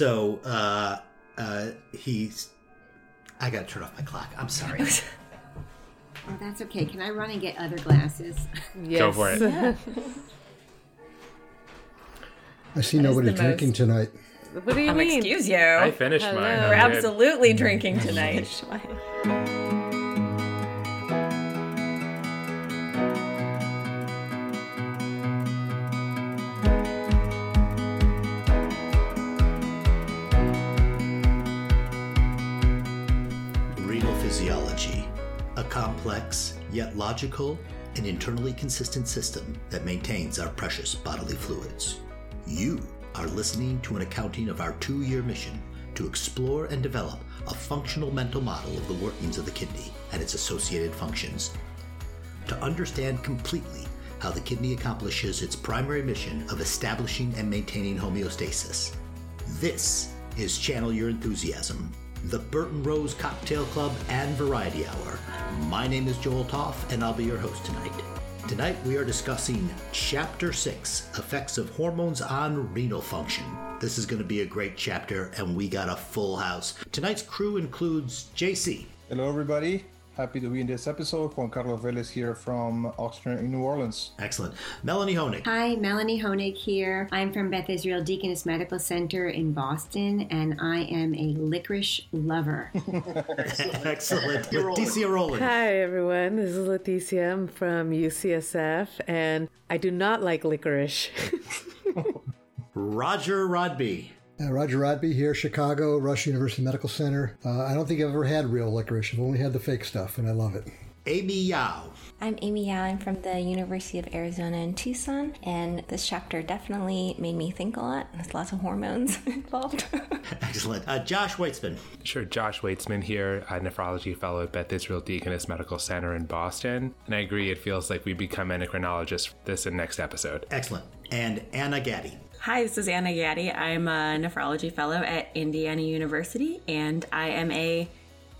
So uh, uh, he's. I gotta turn off my clock. I'm sorry. Oh, that's okay. Can I run and get other glasses? Yes. Go for it. I see nobody drinking most- tonight. What do you Um, mean? excuse you. I finished mine. Hello. I'm We're good. absolutely drinking tonight. logical and internally consistent system that maintains our precious bodily fluids. You are listening to an accounting of our two year mission to explore and develop a functional mental model of the workings of the kidney and its associated functions. To understand completely how the kidney accomplishes its primary mission of establishing and maintaining homeostasis. This is Channel Your Enthusiasm, the Burton Rose Cocktail Club and Variety Hour. My name is Joel Topf, and I'll be your host tonight. Tonight we are discussing Chapter 6 Effects of Hormones on Renal Function. This is going to be a great chapter, and we got a full house. Tonight's crew includes JC, Hello, everybody. Happy to be in this episode. Juan Carlos Velez here from Ochsner in New Orleans. excellent, Melanie Hoenig, Hi, Melanie Hoenig here. I'm from Beth Israel Deaconess Medical Center in Boston, and I am a licorice lover. excellent, Leticia Rowland, Hi, everyone. This is Leticia. I'm from UCSF, and I do not like licorice. Roger Rodby, Uh, Roger Rodby here, Chicago, Rush University Medical Center. Uh, I don't think I've ever had real licorice. I've only had the fake stuff, and I love it. Amy Yau, I'm Amy Yau. I'm from the University of Arizona in Tucson, and this chapter definitely made me think a lot. There's lots of hormones involved. excellent, uh, Josh Waitzman, Sure, Josh Waitzman here, a nephrology fellow at Beth Israel Deaconess Medical Center in Boston. And I agree, it feels like we become endocrinologists this and next episode. excellent, and Anna Gaddy. Hi, this is Anna Gaddy. I'm a nephrology fellow at Indiana University, and I am a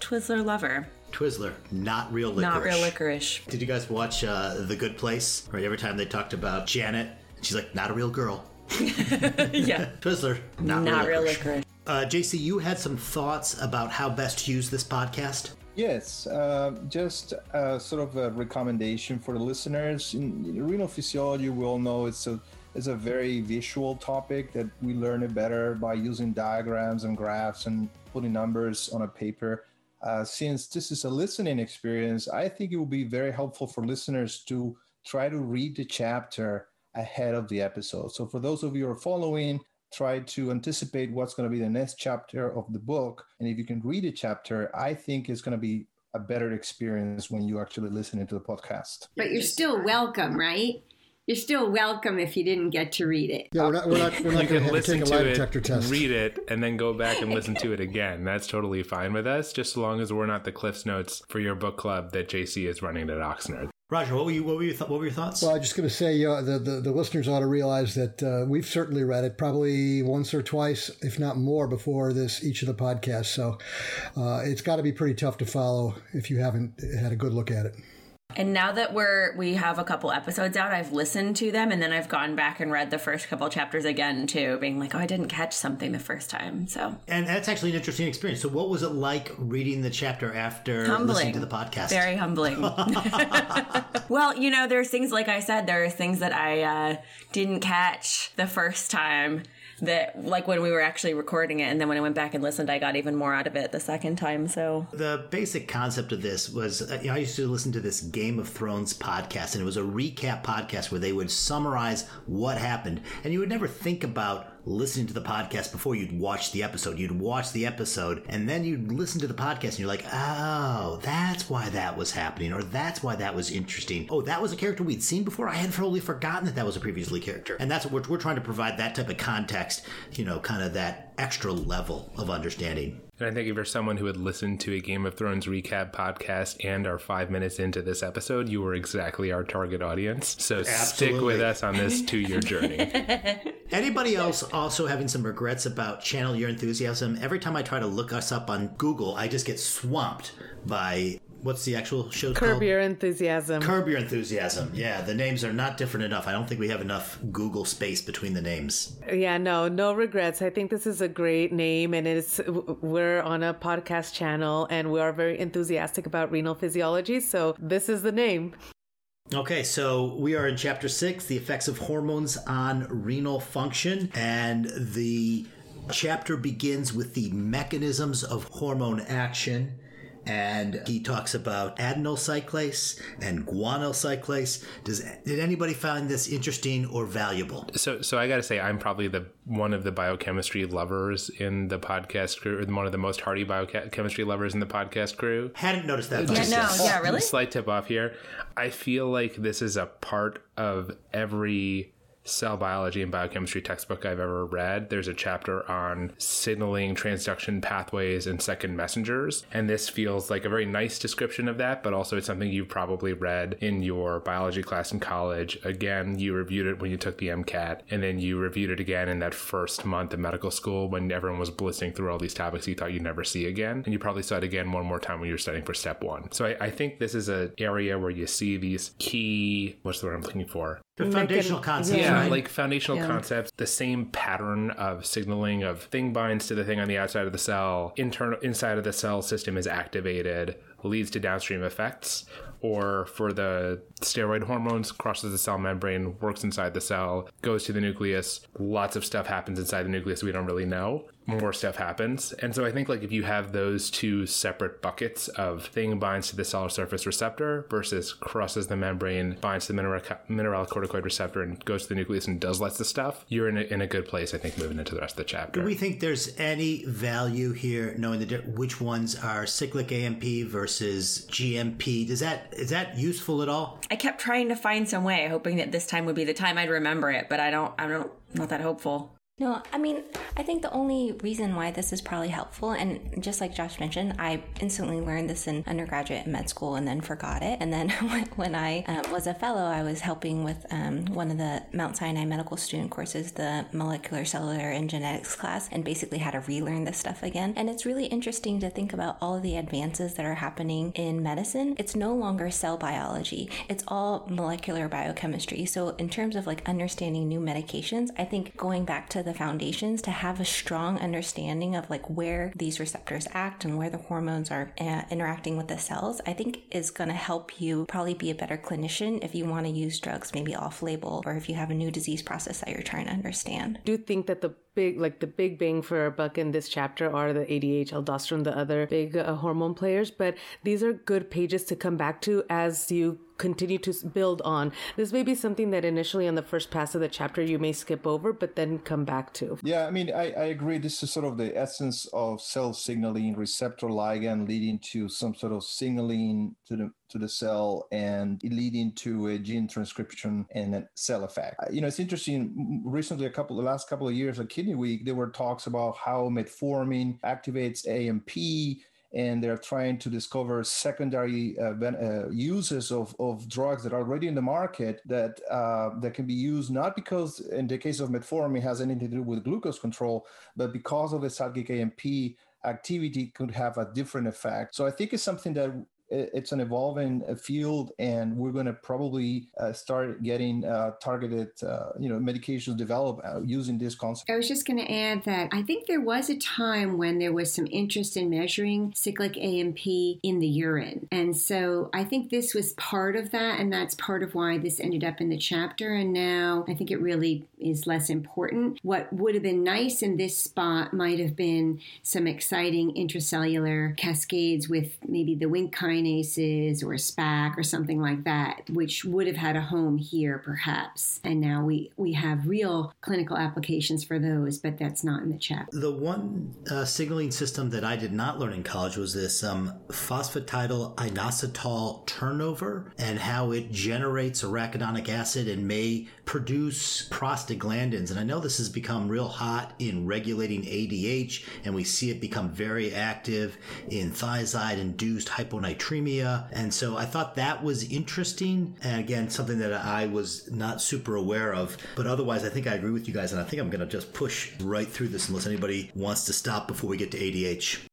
Twizzler lover. Twizzler, not real licorice. Not real licorice. Did you guys watch uh, The Good Place? Right, every time they talked about Janet, she's like, not a real girl. yeah. Twizzler, not, Not real real licorice. licorice. Uh, JC, you had some thoughts about how best to use this podcast? Yes, uh, just uh, sort of a recommendation for the listeners. In, in renal physiology, we all know it's a it's a very visual topic that we learn it better by using diagrams and graphs and putting numbers on a paper. Uh, since this is a listening experience, I think it will be very helpful for listeners to try to read the chapter ahead of the episode. So, for those of you who are following, try to anticipate what's going to be the next chapter of the book. And if you can read a chapter, I think it's going to be a better experience when you actually listen to the podcast. But you're still welcome, right? You're still welcome if you didn't get to read it. Yeah, we're not, we're not, we're not You going can to listen take a to lie it, detector test. read it, and then go back and listen to it again. That's totally fine with us, just as long as we're not the Cliffs Notes for your book club that JC is running at Ochsner. Roger, what were you? What were your? Th- what were your thoughts? Well, I'm just going to say uh, the, the the listeners ought to realize that uh, we've certainly read it probably once or twice, if not more, before this each of the podcasts. So uh, it's got to be pretty tough to follow if you haven't had a good look at it. And now that we're we have a couple episodes out, I've listened to them and then I've gone back and read the first couple chapters again too, being like, oh, I didn't catch something the first time. So and that's actually an interesting experience. So, what was it like reading the chapter after humbling listening to the podcast? Very humbling. well, you know, there's things like I said, there are things that I uh, didn't catch the first time. That like when we were actually recording it, and then when I went back and listened, I got even more out of it the second time. So The basic concept of this was uh, you know, I used to listen to this Game of Thrones podcast, and it was a recap podcast where they would summarize what happened. And you would never think about listening to the podcast before you'd watch the episode. You'd watch the episode, and then you'd listen to the podcast, and you're like, oh, that's why that was happening, or that's why that was interesting. Oh, that was a character we'd seen before. I had totally forgotten that that was a previously character. And that's what we're, we're trying to provide that type of context, you know, kind of that extra level of understanding. And I think if you're someone who had listened to a Game of Thrones recap podcast and are five minutes into this episode, you were exactly our target audience. So stick with us on this two year journey. Anybody else also having some regrets about Channel Your Enthusiasm? Every time I try to look us up on Google, I just get swamped by what's the actual show Curb called? Your Enthusiasm. Curb Your Enthusiasm. Yeah, the names are not different enough. I don't think we have enough Google space between the names. Yeah, no, no regrets. I think this is a great name, and it's we're on a podcast channel, and we are very enthusiastic about renal physiology. So this is the name. Okay, so we are in chapter six the effects of hormones on renal function. And the chapter begins with the mechanisms of hormone action. And he talks about adenyl cyclase and guanyl cyclase. Does did anybody find this interesting or valuable? So, so I got to say, I'm probably the one of the biochemistry lovers in the podcast crew, or one of the most hardy biochemistry lovers in the podcast crew. Hadn't noticed that. Yeah, no, yeah, really. Slight tip off here. I feel like this is a part of every cell biology and biochemistry textbook I've ever read, there's a chapter on signaling transduction pathways and second messengers. And this feels like a very nice description of that, but also it's something you've probably read in your biology class in college. Again, you reviewed it when you took the MCAT, and then you reviewed it again in that first month of medical school when everyone was blitzing through all these topics you thought you'd never see again. And you probably saw it again one more time when you were studying for step one. So I, I think this is an area where you see these key, what's the word I'm looking for? The foundational concepts, yeah, right? like foundational yeah. concepts, the same pattern of signaling of thing binds to the thing on the outside of the cell, internal inside of the cell system is activated, leads to downstream effects, or for the steroid hormones, crosses the cell membrane, works inside the cell, goes to the nucleus. Lots of stuff happens inside the nucleus we don't really know more stuff happens. And so I think like if you have those two separate buckets of thing binds to the cellular surface receptor versus crosses the membrane, binds to the mineral, mineralocorticoid receptor and goes to the nucleus and does lots of stuff, you're in a, in a good place, I think, moving into the rest of the chapter. Do we think there's any value here knowing the which ones are cyclic AMP versus GMP? Does that is that useful at all? I kept trying to find some way, hoping that this time would be the time I'd remember it, but I don't I don't I'm not that hopeful. No, I mean, I think the only reason why this is probably helpful, and just like Josh mentioned, I instantly learned this in undergraduate and med school and then forgot it. And then when I um, was a fellow, I was helping with um, one of the Mount Sinai medical student courses, the molecular, cellular, and genetics class, and basically had to relearn this stuff again. And it's really interesting to think about all of the advances that are happening in medicine. It's no longer cell biology, it's all molecular biochemistry. So, in terms of like understanding new medications, I think going back to the the foundations to have a strong understanding of like where these receptors act and where the hormones are uh, interacting with the cells, I think is going to help you probably be a better clinician if you want to use drugs maybe off label or if you have a new disease process that you're trying to understand. Do think that the big like the big bang for a buck in this chapter are the ADH, aldosterone, the other big uh, hormone players, but these are good pages to come back to as you continue to build on. This may be something that initially on the first pass of the chapter you may skip over, but then come back to. Yeah, I mean, I, I agree. This is sort of the essence of cell signaling, receptor ligand leading to some sort of signaling to the to the cell and leading to a gene transcription and a cell effect. Uh, you know, it's interesting. Recently, a couple, the last couple of years at Kidney Week, there were talks about how metformin activates AMP and they're trying to discover secondary uh, uh, uses of, of drugs that are already in the market that uh, that can be used not because in the case of metformin it has anything to do with glucose control but because of the cyclic amp activity could have a different effect. So i think it's something that it's an evolving uh, field and we're going to probably uh, start getting uh, targeted uh, you know medications developed uh, using this concept. I was just going to add that i think there was a time when there was some interest in measuring cyclic amp in the urine. And so i think this was part of that and that's part of why this ended up in the chapter. And now i think it really is less important. What would have been nice in this spot might have been some exciting intracellular cascades with maybe the Wnt kind kinases or SPAC or something like that, which would have had a home here perhaps. And now we, we have real clinical applications for those, but that's not in the chapter. The one uh, signaling system that I did not learn in college was this um, phosphatidyl inositol turnover and how it generates arachidonic acid and may produce prostaglandins. And I know this has become real hot in regulating ADH, and we see it become very active in thiazide induced hyponatremia. And so I thought that was interesting. And again, something that I was not super aware of. But otherwise, I think I agree with you guys. And I think I'm going to just push right through this unless anybody wants to stop before we get to ADH.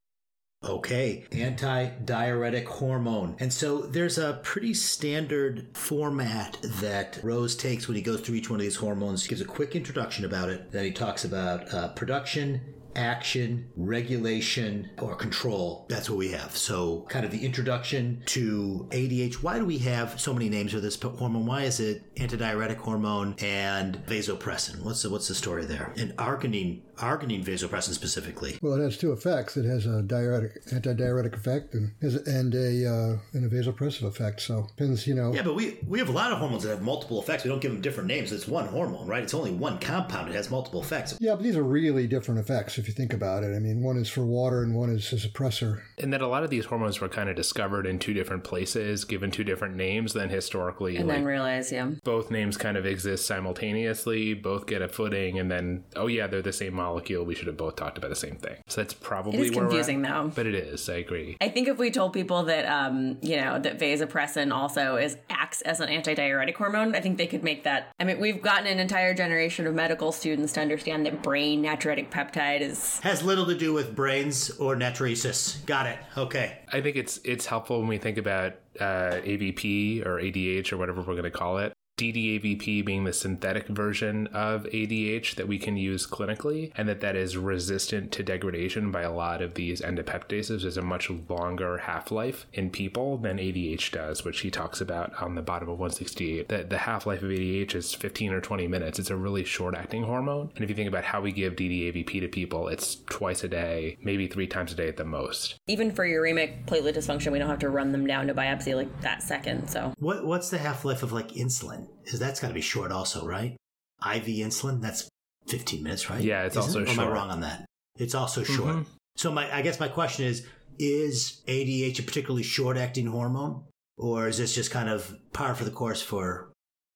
Okay, anti-diuretic hormone. And so there's a pretty standard format that Rose takes when he goes through each one of these hormones. He gives a quick introduction about it. Then he talks about uh, production, action, regulation, or control. That's what we have. So, kind of the introduction to ADH. Why do we have so many names for this hormone? Why is it antidiuretic hormone and vasopressin? What's the what's the story there? And arginine, arginine vasopressin specifically. Well, it has two effects. It has a diuretic, antidiuretic effect, and and a uh, and a vasopressive effect. So depends, you know. Yeah, but we we have a lot of hormones that have multiple effects. We don't give them different names. It's one hormone, right? It's only one compound. It has multiple effects. Yeah, but these are really different effects if you think about it. I mean, one is for water and one is a suppressor. And that a lot of these hormones were kind of discovered in two different places, given two different names, then historically. And like, then realize, yeah. both names kind of exist simultaneously, both get a footing, and then, oh yeah, they're the same molecule. Molecule, we should have both talked about the same thing. So that's probably It is where we're confusing, at. though. But it is, I agree. I think if we told people that, um, you know, that vasopressin also is acts as an antidiuretic hormone, I think they could make that. I mean, we've gotten an entire generation of medical students to understand that brain natriuretic peptide is Has little to do with brains or natriuresis. Got it. Okay. I think it's it's helpful when we think about uh, AVP or ADH or whatever we're going to call it. DDAVP being the synthetic version of ADH that we can use clinically, and that that is resistant to degradation by a lot of these endopeptidases, is a much longer half life in people than ADH does, which he talks about on the bottom of 168. That the half life of ADH is 15 or 20 minutes. It's a really short acting hormone, and if you think about how we give DDAVP to people, it's twice a day, maybe three times a day at the most. even for uremic platelet dysfunction. We don't have to run them down to biopsy like that second. So What what's the half life of like insulin? Because that's got to be short, also, right? IV insulin. That's fifteen minutes, right? Yeah, it's Isn't also it? Or Am. I wrong on that? It's also short. So my I guess my question is: Is ADH a particularly short acting hormone, or is this just kind of par for the course for?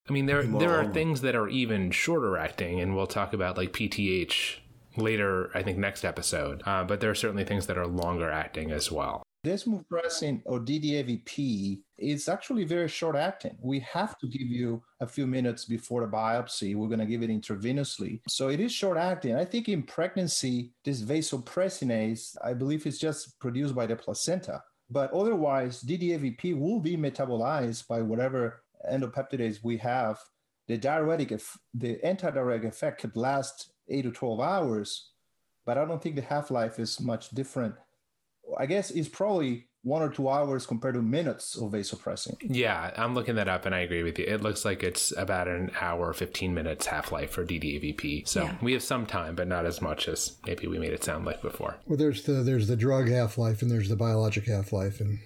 I mean, there there are things that are even shorter acting, and we'll talk about like PTH later. I think next episode. Uh, but there are certainly things that are longer acting as well. Desmopressin or DDAVP is actually very short acting. We have to give you a few minutes before the biopsy. We're going to give it intravenously. So it is short acting. I think in pregnancy, this vasopressinase, I believe, is just produced by the placenta. But otherwise, DDAVP will be metabolized by whatever endopeptidase we have. The diuretic, the antidiuretic effect could last eight to 12 hours, but I don't think the half life is much different I guess it's probably one or two hours compared to minutes of vasopressin. Yeah, I'm looking that up, and I agree with you. It looks like it's about an hour, 15 minutes half life for DDAVP. So Yeah. we have some time, but not as much as maybe we made it sound like before. Well, there's the there's the drug half life and there's the biologic half life, and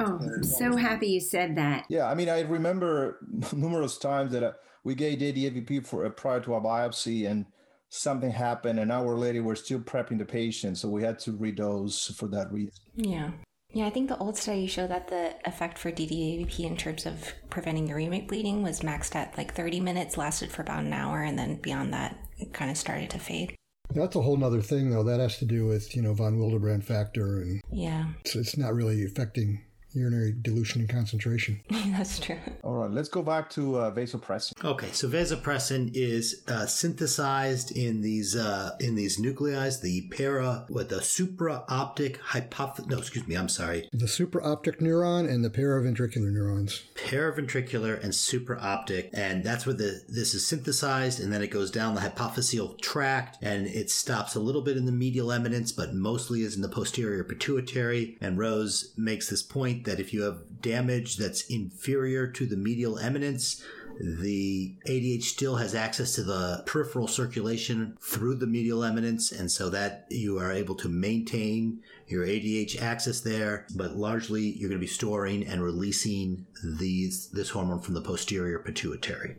Oh, I'm so happy you said that. Yeah, I mean, I remember numerous times that uh, we gave DDAVP for uh, prior to a biopsy, and something happened. An hour later, we're still prepping the patient, so we had to redose for that reason. Yeah. Yeah, I think the old study showed that the effect for DDAVP in terms of preventing uremic bleeding was maxed at like 30 minutes, lasted for about an hour, and then beyond that, it kind of started to fade. that's a whole nother thing, though. That has to do with you know von Willebrand factor, and Yeah, it's, it's not really affecting urinary dilution and concentration. that's true. All right, let's go back to uh, vasopressin. Okay, so vasopressin is uh, synthesized in these uh, in these nuclei, the para, what the supraoptic hypophysis. No, excuse me, I'm sorry, The supraoptic neuron and the paraventricular neurons. paraventricular and supraoptic, and that's where the this is synthesized, and then it goes down the hypophyseal tract, and it stops a little bit in the medial eminence, but mostly is in the posterior pituitary. And Rose makes this point that if you have damage that's inferior to the medial eminence, the ADH still has access to the peripheral circulation through the medial eminence, and so that you are able to maintain your ADH access there, but largely you're going to be storing and releasing these this hormone from the posterior pituitary.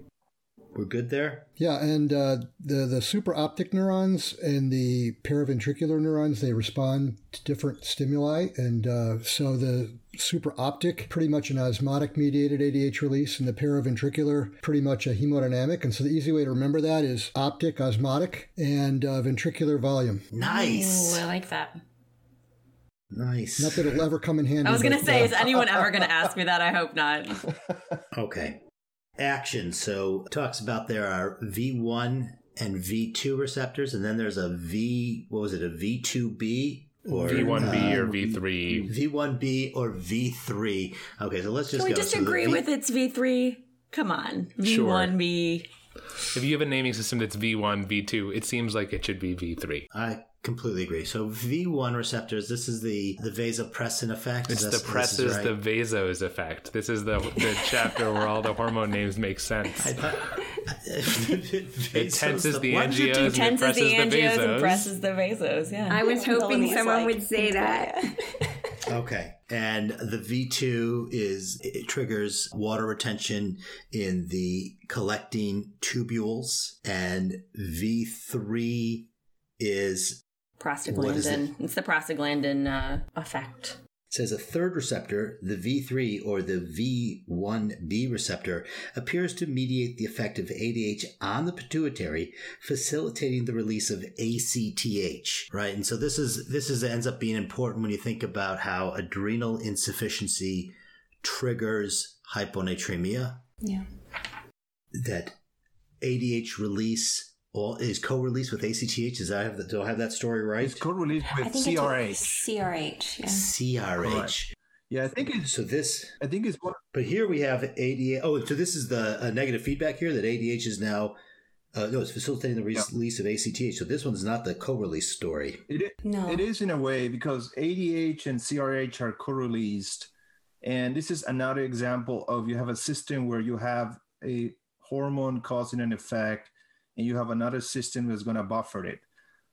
We're good there. Yeah, and uh, the the supraoptic neurons and the paraventricular neurons they respond to different stimuli, and uh, so the supraoptic pretty much an osmotic mediated ADH release, and the paraventricular pretty much a hemodynamic. And so the easy way to remember that is optic, osmotic, and uh, ventricular volume. Nice, Ooh, I like that. nice. Not that it'll ever come in handy. I was gonna say, uh, is anyone ever gonna ask me that? I hope not. Okay. Action. So it talks about there are V1 and V2 receptors, and then there's a V, what was it, a V2B or V1B uh, or V3. V1B or V3. Okay, so let's just Can we go. just So V- with it's V3? Come on. V1B. If you have a naming system that's V1, V2, it seems like it should be V3. I completely agree. So V1 receptors. This is the the vasopressin effect. It's Is the this- this presses, is right? the vasos effect. This is the the chapter where all the hormone names make sense. It Vasos, tenses the what? angios and it Tenses presses the the angios vasos. and presses the vasos. Yeah. I was hoping someone like, would say that. Okay. And the V2 is it triggers water retention in the collecting tubules and V3 is What is it? prostaglandin. It's the prostaglandin uh, effect. It says a third receptor, the V3 or the V1B receptor, appears to mediate the effect of ADH on the pituitary, facilitating the release of ACTH. Right, and so this is this is ends up being important when you think about how adrenal insufficiency triggers hyponatremia. Yeah. That ADH release all is co-released with ACTH. Is that I have the, do I have that story right? It's co-released with CRH. CRH. Yeah. CRH. Yeah, I think it's. So this I think is what. But here we have ADH. Oh, so this is the uh, negative feedback here that ADH is now. Uh, no, it's facilitating the Yeah. release of ACTH. So this one's not the co-release story. It, i- No. it is in a way because ADH and CRH are co-released, and this is another example of you have a system where you have a hormone causing an effect, and you have another system that's going to buffer it.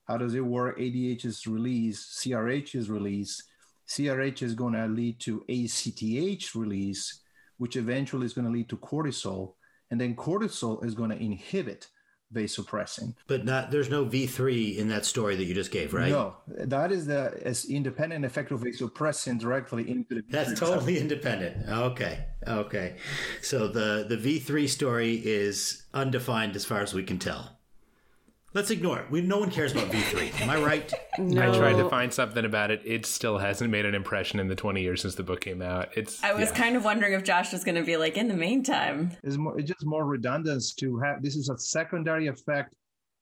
How does it work? ADH is released, CRH is released. CRH is going to lead to ACTH release, which eventually is going to lead to cortisol, and then cortisol is going to inhibit vasopressin. But not there's no V3 in that story that you just gave, right? No, that is the as independent effect of vasopressin directly into the. That's totally independent. Okay. Okay. So the the V3 story is undefined as far as we can tell. Let's ignore it. We no one cares about V3. Am I right? I tried to find something about it. It still hasn't made an impression in the 20 years since the book came out. It's I was yeah. kind of wondering if Josh was going to be like, in the meantime. It's more. It's just more redundant to have. This is a secondary effect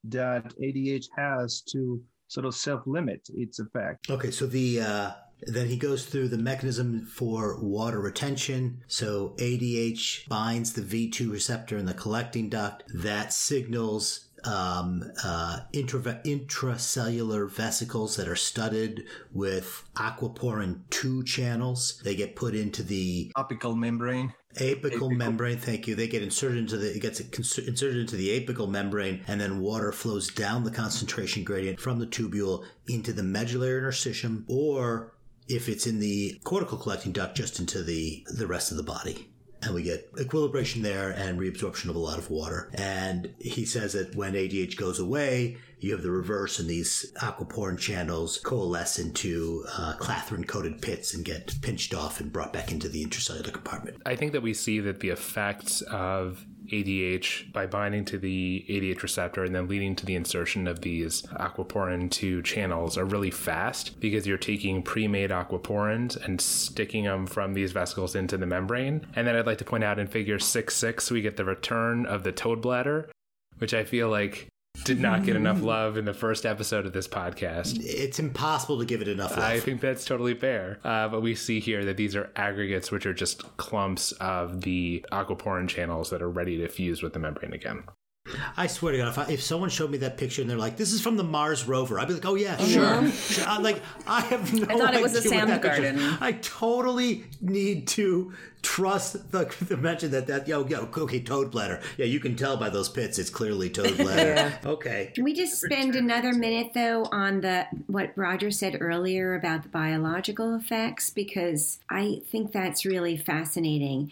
that ADH has to sort of self-limit its effect. Okay, so the uh, then he goes through the mechanism for water retention. So ADH binds the V2 receptor in the collecting duct that signals um, uh, intra- intracellular vesicles that are studded with aquaporin 2 channels. They get put into the Apical membrane. apical, Apical. membrane. Thank you. They get inserted into the it gets inserted into the apical membrane, and then water flows down the concentration gradient from the tubule into the medullary interstitium, or if it's in the cortical collecting duct, just into the the rest of the body. And we get equilibration there and reabsorption of a lot of water. And he says that when ADH goes away, you have the reverse, and these aquaporin channels coalesce into uh, clathrin coated pits and get pinched off and brought back into the intracellular compartment. I think that we see that the effects of ADH by binding to the ADH receptor and then leading to the insertion of these aquaporin 2 channels are really fast because you're taking pre-made aquaporins and sticking them from these vesicles into the membrane. And then I'd like to point out in figure 6-6 we get the return of the toad bladder, which I feel like did not get enough love in the first episode of this podcast. It's impossible to give it enough love. I think that's totally fair. Uh, but we see here that these are aggregates, which are just clumps of the aquaporin channels that are ready to fuse with the membrane again. I swear to God, if, I, if someone showed me that picture and they're like, "This is from the Mars rover," I'd be like, "Oh yeah, sure." sure. I'm like, I have no I thought it was a idea what sand picture garden. I totally need to trust the, the mention that that yo yo okay toad bladder. Yeah, you can tell by those pits. It's clearly toad bladder. Okay. Can we just spend another minute though on the what Roger said earlier about the biological effects because I think that's really fascinating.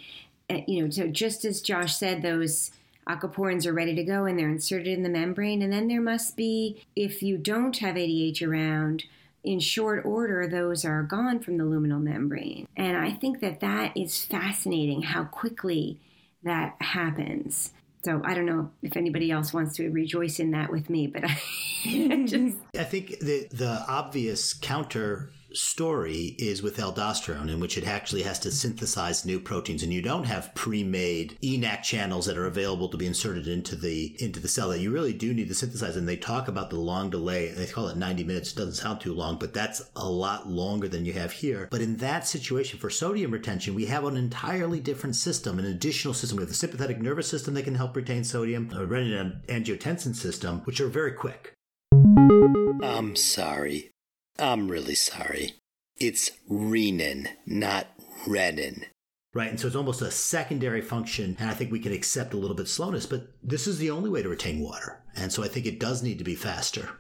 Uh, you know, so just as Josh said, those aquaporins are ready to go and they're inserted in the membrane, and then there must be if you don't have ADH around. In short order, those are gone from the luminal membrane. And I think that that is fascinating how quickly that happens. So I don't know if anybody else wants to rejoice in that with me, but I just I think the the obvious counter story is with aldosterone, in which it actually has to synthesize new proteins, and you don't have pre-made ENaC channels that are available to be inserted into the into the cell. That you really do need to synthesize. And they talk about the long delay. They call it 90 minutes. It doesn't sound too long, but that's a lot longer than you have here. But in that situation, for sodium retention, we have an entirely different system, an additional system. We have the sympathetic nervous system that can help retain sodium, a renin angiotensin system, which are very quick. I'm sorry. I'm really sorry. It's renin, not renin. Right. And so it's almost a secondary function. And I think we can accept a little bit slowness, but this is the only way to retain water. And so I think it does need to be faster.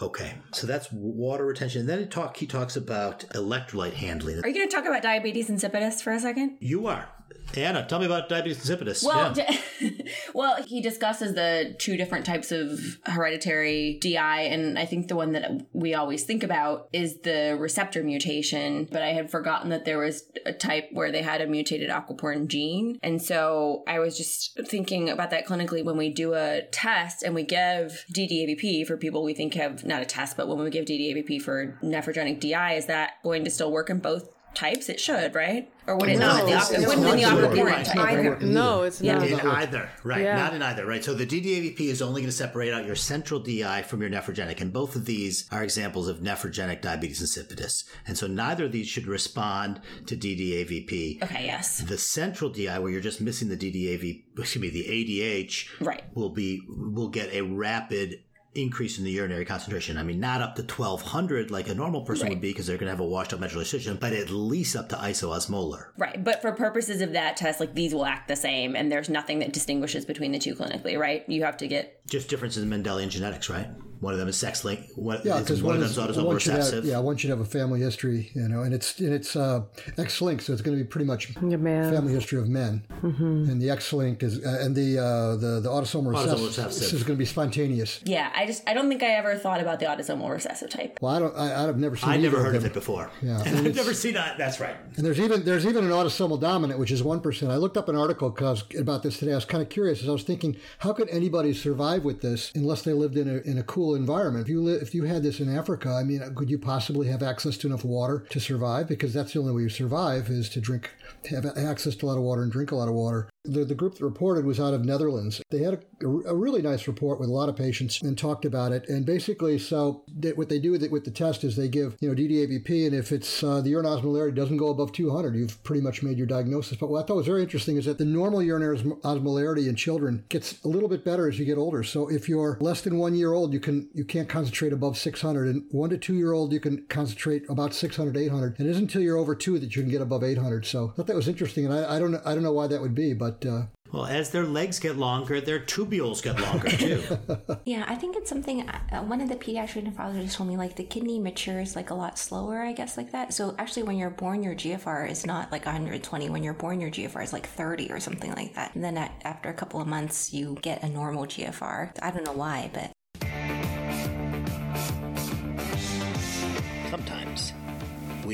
Okay. So that's water retention. And then it talk, he talks about electrolyte handling. Are you going to talk about diabetes insipidus for a second? You are. Anna, tell me about diabetes insipidus. Well, yeah. well, he discusses the two different types of hereditary DI, and I think the one that we always think about is the receptor mutation. But I had forgotten that there was a type where they had a mutated aquaporin gene, and so I was just thinking about that clinically when we do a test and we give DDAVP for people we think have not a test, but when we give DDAVP for nephrogenic DI, is that going to still work in both types? It should, right? Or would it No, not? it's- The, it's it wouldn't in the not aquaporin working. type. Either. No, it's Yeah. not. in either, right? Yeah. Not in either, right? So the DDAVP is only going to separate out your central DI from your nephrogenic, and both of these are examples of nephrogenic diabetes insipidus. And so neither of these should respond to DDAVP. Okay, yes. The central DI, where you're just missing the DDAV, excuse me, the ADH, Right. will be will get a rapid increase in the urinary concentration. I mean, not up to 1200 like a normal person Right. would be because they're going to have a washed up medullary system, but at least up to isoosmolar. Right, but for purposes of that test, like these will act the same, and there's nothing that distinguishes between the two clinically, right? You have to get Just differences in Mendelian genetics, right? One of them is sex link. One, Yeah, because one one, of is, them's autosomal one should have, recessive. yeah, one should have a family history, you know, and it's and it's uh, X-linked, so it's going to be pretty much Yeah, man. family history of men, mm-hmm. and the X-linked is uh, and the uh, the the autosomal Autosomal recessive, recessive. this is going to be spontaneous. yeah. I just I don't think I ever thought about the autosomal recessive type. Well, I don't, I, I've never seen. I never heard of them. it before. Yeah, And and I've never seen that. That's right. And there's even there's even an autosomal dominant, which is one percent. I looked up an article cause, about this today. I was kind of curious, as I was thinking, how could anybody survive with this unless they lived in a in a cool environment? If you li- if you had this in Africa, I mean, could you possibly have access to enough water to survive? Because that's the only way you survive is to drink, have access to a lot of water and drink a lot of water. The, the group that reported was out of Netherlands. They had a, a really nice report with a lot of patients and talked about it. And basically, so what they do with it with the test is they give you know DDAVP, and if it's uh, the urine osmolarity doesn't go above 200, you've pretty much made your diagnosis. But what I thought was very interesting is that the normal urinary osmolarity in children gets a little bit better as you get older. So if you're less than one year old, you can you can't concentrate above 600, and one to two year old you can concentrate about 600 800. And it isn't until you're over two that you can get above 800. So I thought that was interesting, and I, I don't I don't know why that would be, but uh, Well, as their legs get longer, their tubules get longer too. Yeah, I think it's something. Uh, one of the pediatric nephrologists told me like the kidney matures like a lot slower, I guess, like that. So actually, when you're born, your GFR is not like 120. When you're born, your GFR is like 30 or something like that. And then at, after a couple of months, you get a normal GFR. I don't know why, but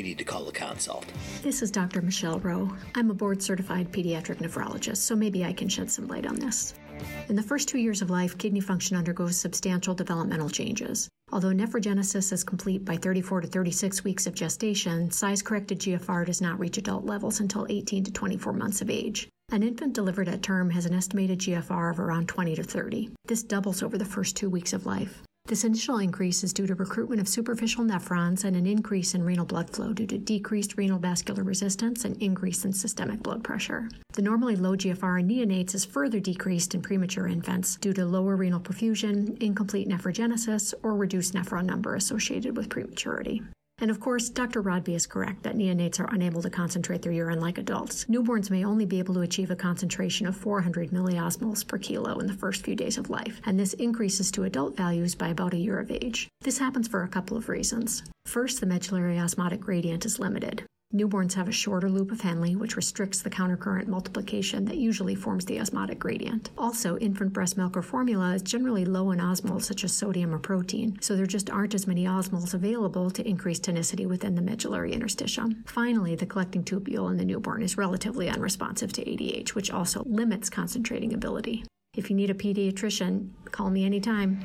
we need to call a consult. This is Dr. Michelle Rowe. I'm a board certified pediatric nephrologist, so maybe I can shed some light on this. In the first two years of life, kidney function undergoes substantial developmental changes. Although nephrogenesis is complete by 34 to 36 weeks of gestation, size corrected GFR does not reach adult levels until 18 to 24 months of age. An infant delivered at term has an estimated GFR of around 20 to 30. This doubles over the first two weeks of life. This initial increase is due to recruitment of superficial nephrons and an increase in renal blood flow due to decreased renal vascular resistance and increase in systemic blood pressure. The normally low GFR in neonates is further decreased in premature infants due to lower renal perfusion, incomplete nephrogenesis, or reduced nephron number associated with prematurity. And of course, Dr. Rodby is correct that neonates are unable to concentrate their urine like adults. Newborns may only be able to achieve a concentration of 400 milliosmoles per kilo in the first few days of life, and this increases to adult values by about a year of age. This happens for a couple of reasons. First, the medullary osmotic gradient is limited. Newborns have a shorter loop of Henle, which restricts the countercurrent multiplication that usually forms the osmotic gradient. Also, infant breast milk or formula is generally low in osmoles such as sodium or protein, so there just aren't as many osmoles available to increase tonicity within the medullary interstitium. Finally, the collecting tubule in the newborn is relatively unresponsive to ADH, which also limits concentrating ability. If you need a pediatrician, call me anytime.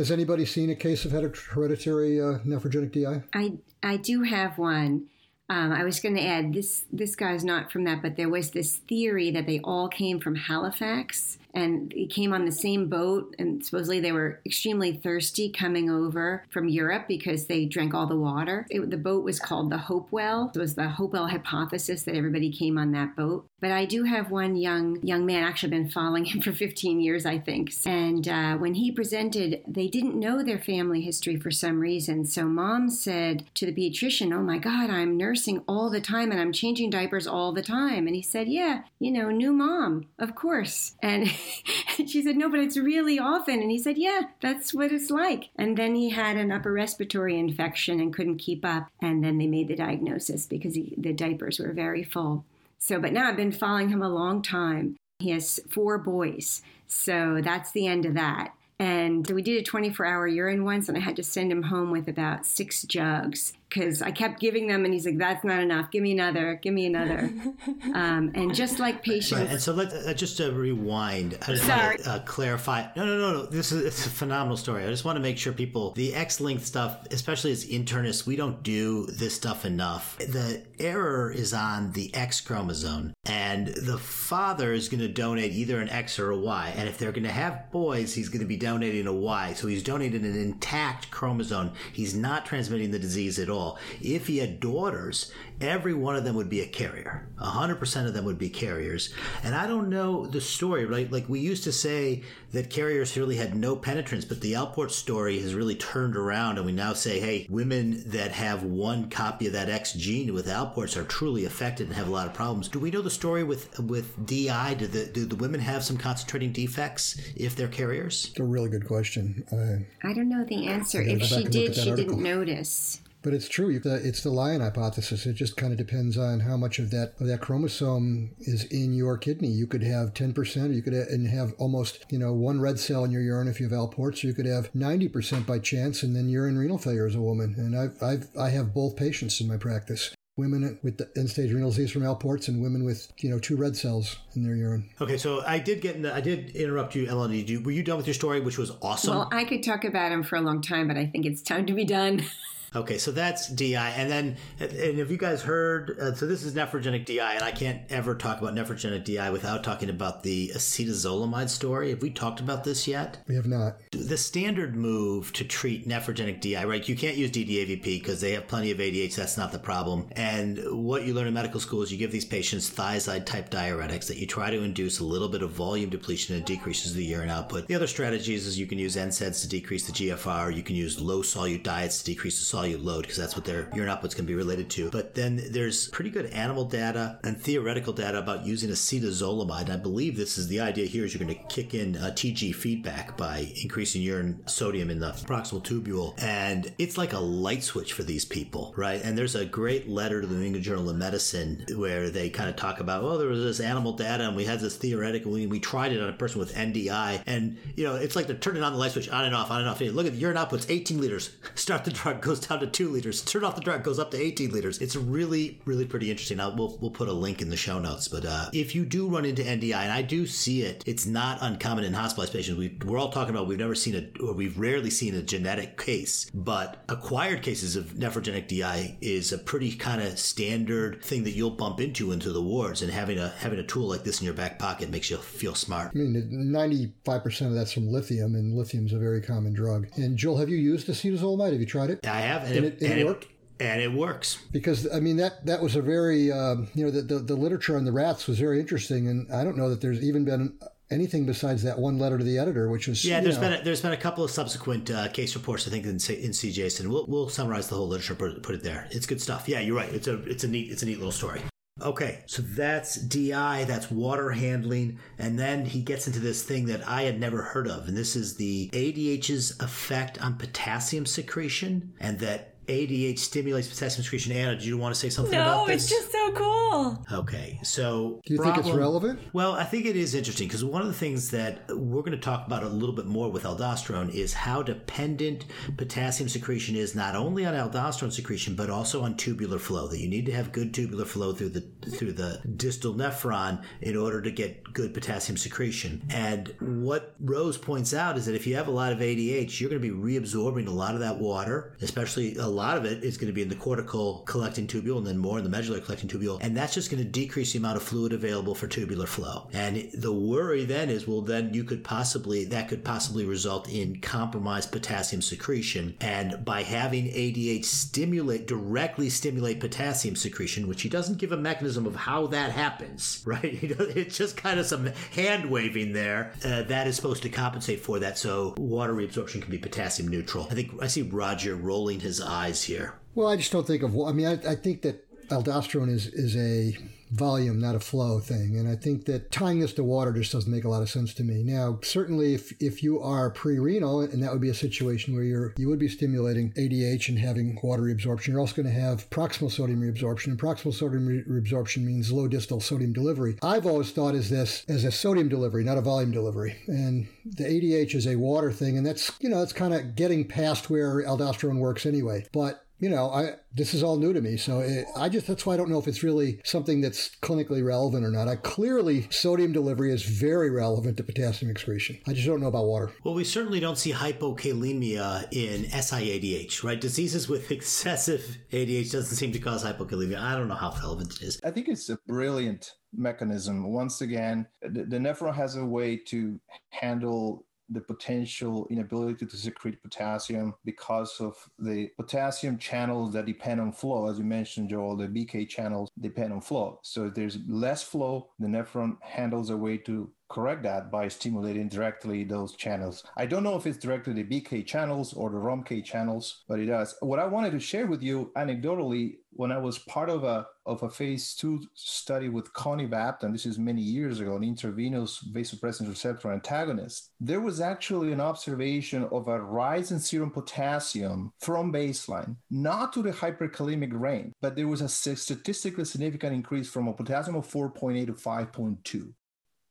Has anybody seen a case of hereditary uh, nephrogenic DI? I I do have one. Um, I was going to add this. This guy's not from that, but there was this theory that they all came from Halifax, and he came on the same boat. And supposedly they were extremely thirsty coming over from Europe because they drank all the water. It, the boat was called the Hopewell. It was the Hopewell hypothesis that everybody came on that boat. But I do have one young young man. Actually, been following him for 15 years, I think. And uh, when he presented, they didn't know their family history for some reason. So mom said to the pediatrician, "Oh my God, I'm nursing all the time and I'm changing diapers all the time." And he said, "Yeah, you know, new mom, of course." And she said, No, but it's really often. And he said, Yeah, that's what it's like. And then he had an upper respiratory infection and couldn't keep up. And then they made the diagnosis because he, the diapers were very full. So, but now I've been following him a long time. He has four boys. So that's the end of that. And we did a 24 hour urine once, and I had to send him home with about six jugs because I kept giving them, and he's like, "That's not enough. Give me another. Give me another." um, and just like patients, right. and so let uh, just to rewind. I just Sorry. want to uh, clarify. No, no, no, no. This is it's a phenomenal story. I just want to make sure people the X-linked stuff, especially as internists, we don't do this stuff enough. The error is on the X chromosome, and the father is going to donate either an X or a Y. And if they're going to have boys, he's going to be donating a Y. So he's donating an intact chromosome. He's not transmitting the disease at all. If he had daughters, every one of them would be a carrier. 100% of them would be carriers. And I don't know the story, right? Like we used to say that carriers really had no penetrance, but the Alport story has really turned around and we now say, hey, women that have one copy of that X gene with Alports are truly affected and have a lot of problems. Do we know the story with with DI? Do the, do the women have some concentrating defects if they're carriers? It's a really good question. Uh, I don't know the answer. If she did, she article. didn't notice. But it's true. It's the Lyon hypothesis. It just kind of depends on how much of that of that chromosome is in your kidney. You could have ten percent, or you could have, and have almost you know one red cell in your urine if you have Alports. Or you could have ninety percent by chance, and then you're in renal failure as a woman. And I've, I've I have both patients in my practice women with the end-stage renal disease from Alports and women with you know two red cells in their urine. Okay, so I did get the, I did interrupt you, Ellen. Did you, were you done with your story, which was awesome? Well, I could talk about him for a long time, but I think it's time to be done. Okay, so that's DI, and then and have you guys heard? Uh, so this is nephrogenic DI, and I can't ever talk about nephrogenic DI without talking about the acetazolamide story. Have we talked about this yet? We have not. The standard move to treat nephrogenic DI, right? You can't use DDAVP because they have plenty of ADH. That's not the problem. And what you learn in medical school is you give these patients thiazide type diuretics that you try to induce a little bit of volume depletion and decreases the urine output. The other strategies is you can use NSAIDs to decrease the GFR. You can use low solute diets to decrease the solute load because that's what their urine output's going to be related to. But then there's pretty good animal data and theoretical data about using acetazolamide. I believe this is the idea here is you're going to kick in uh, a TG feedback by increasing urine sodium in the proximal tubule. And it's like a light switch for these people, right? And there's a great letter to the New England Journal of Medicine where they kind of talk about, oh, there was this animal data and we had this theoretical, we, we tried it on a person with NDI. And, you know, it's like they're turning on the light switch on and off, on and off. Look at the urine output's 18 liters. Start the drug, goes down to two liters. Turn off the drug, goes up to 18 liters. It's really, really pretty interesting. I'll, we'll, we'll put a link in the show notes. But uh, if you do run into NDI, and I do see it, it's not uncommon in hospitalized patients. We, we're all talking about we've never seen a, or we've rarely seen a genetic case, but acquired cases of nephrogenic DI is a pretty kind of standard thing that you'll bump into into the wards. And having a having a tool like this in your back pocket makes you feel smart. I mean, 95% of that's from lithium, and lithium's a very common drug. And Joel, have you used acetazolamide? Have you tried it? I have, and, and it, it, and it worked. and it works because I mean that that was a very um, you know the, the, the literature on the rats was very interesting, and I don't know that there's even been anything besides that one letter to the editor, which was yeah. There's know, been a, there's been a couple of subsequent uh, case reports I think in, in CJASN. We'll we'll summarize the whole literature, put, put it there. It's good stuff. Yeah, you're right. It's a it's a neat it's a neat little story. Okay, so that's DI, that's water handling, and then he gets into this thing that I had never heard of, and this is the ADH's effect on potassium secretion, and that ADH stimulates potassium secretion. Anna, do you want to say something No, about this? No, it's just so cool. Okay, so Do you think it's relevant? Well, I think it is interesting because one of the things that we're going to talk about a little bit more with aldosterone is how dependent potassium secretion is not only on aldosterone secretion but also on tubular flow. That you need to have good tubular flow through the through the distal nephron in order to get good potassium secretion. And what Rose points out is that if you have a lot of ADH, you're going to be reabsorbing a lot of that water, especially a lot of it is going to be in the cortical collecting tubule and then more in the medullary collecting tubule. And that's just going to decrease the amount of fluid available for tubular flow. And the worry then is, well, then you could possibly, that could possibly result in compromised potassium secretion. And by having ADH stimulate, directly stimulate potassium secretion, which he doesn't give a mechanism of how that happens, right? It's just kind of some hand waving there. Uh, that is supposed to compensate for that so water reabsorption can be potassium neutral. I think I see Roger rolling his eyes here. Well, I just don't think of. I mean, I, I think that aldosterone is is a volume, not a flow thing, and I think that tying this to water just doesn't make a lot of sense to me. Now, certainly, if if you are pre-renal, and that would be a situation where you're you would be stimulating ADH and having water reabsorption, you're also going to have proximal sodium reabsorption, and proximal sodium reabsorption means low distal sodium delivery. I've always thought as this as a sodium delivery, not a volume delivery, and the ADH is a water thing, and that's you know it's kind of getting past where aldosterone works anyway, but you know, I this is all new to me, so it, I just that's why I don't know if it's really something that's clinically relevant or not. I clearly sodium delivery is very relevant to potassium excretion. I just don't know about water. Well, we certainly don't see hypokalemia in SIADH, right? Diseases with excessive ADH doesn't seem to cause hypokalemia. I don't know how relevant it is. I think it's a brilliant mechanism. Once again, the, the nephron has a way to handle the potential inability to secrete potassium because of the potassium channels that depend on flow. As you mentioned, Joel, the BK channels depend on flow. So if there's less flow, the nephron handles a way to correct that by stimulating directly those channels. I don't know if it's directly the BK channels or the ROMK channels, but it does. What I wanted to share with you anecdotally, when I was part of a of a phase two study with Conivaptan, this is many years ago, an intravenous vasopressin receptor antagonist, there was actually an observation of a rise in serum potassium from baseline, not to the hyperkalemic range, but there was a statistically significant increase from a potassium of 4.8 to 5.2.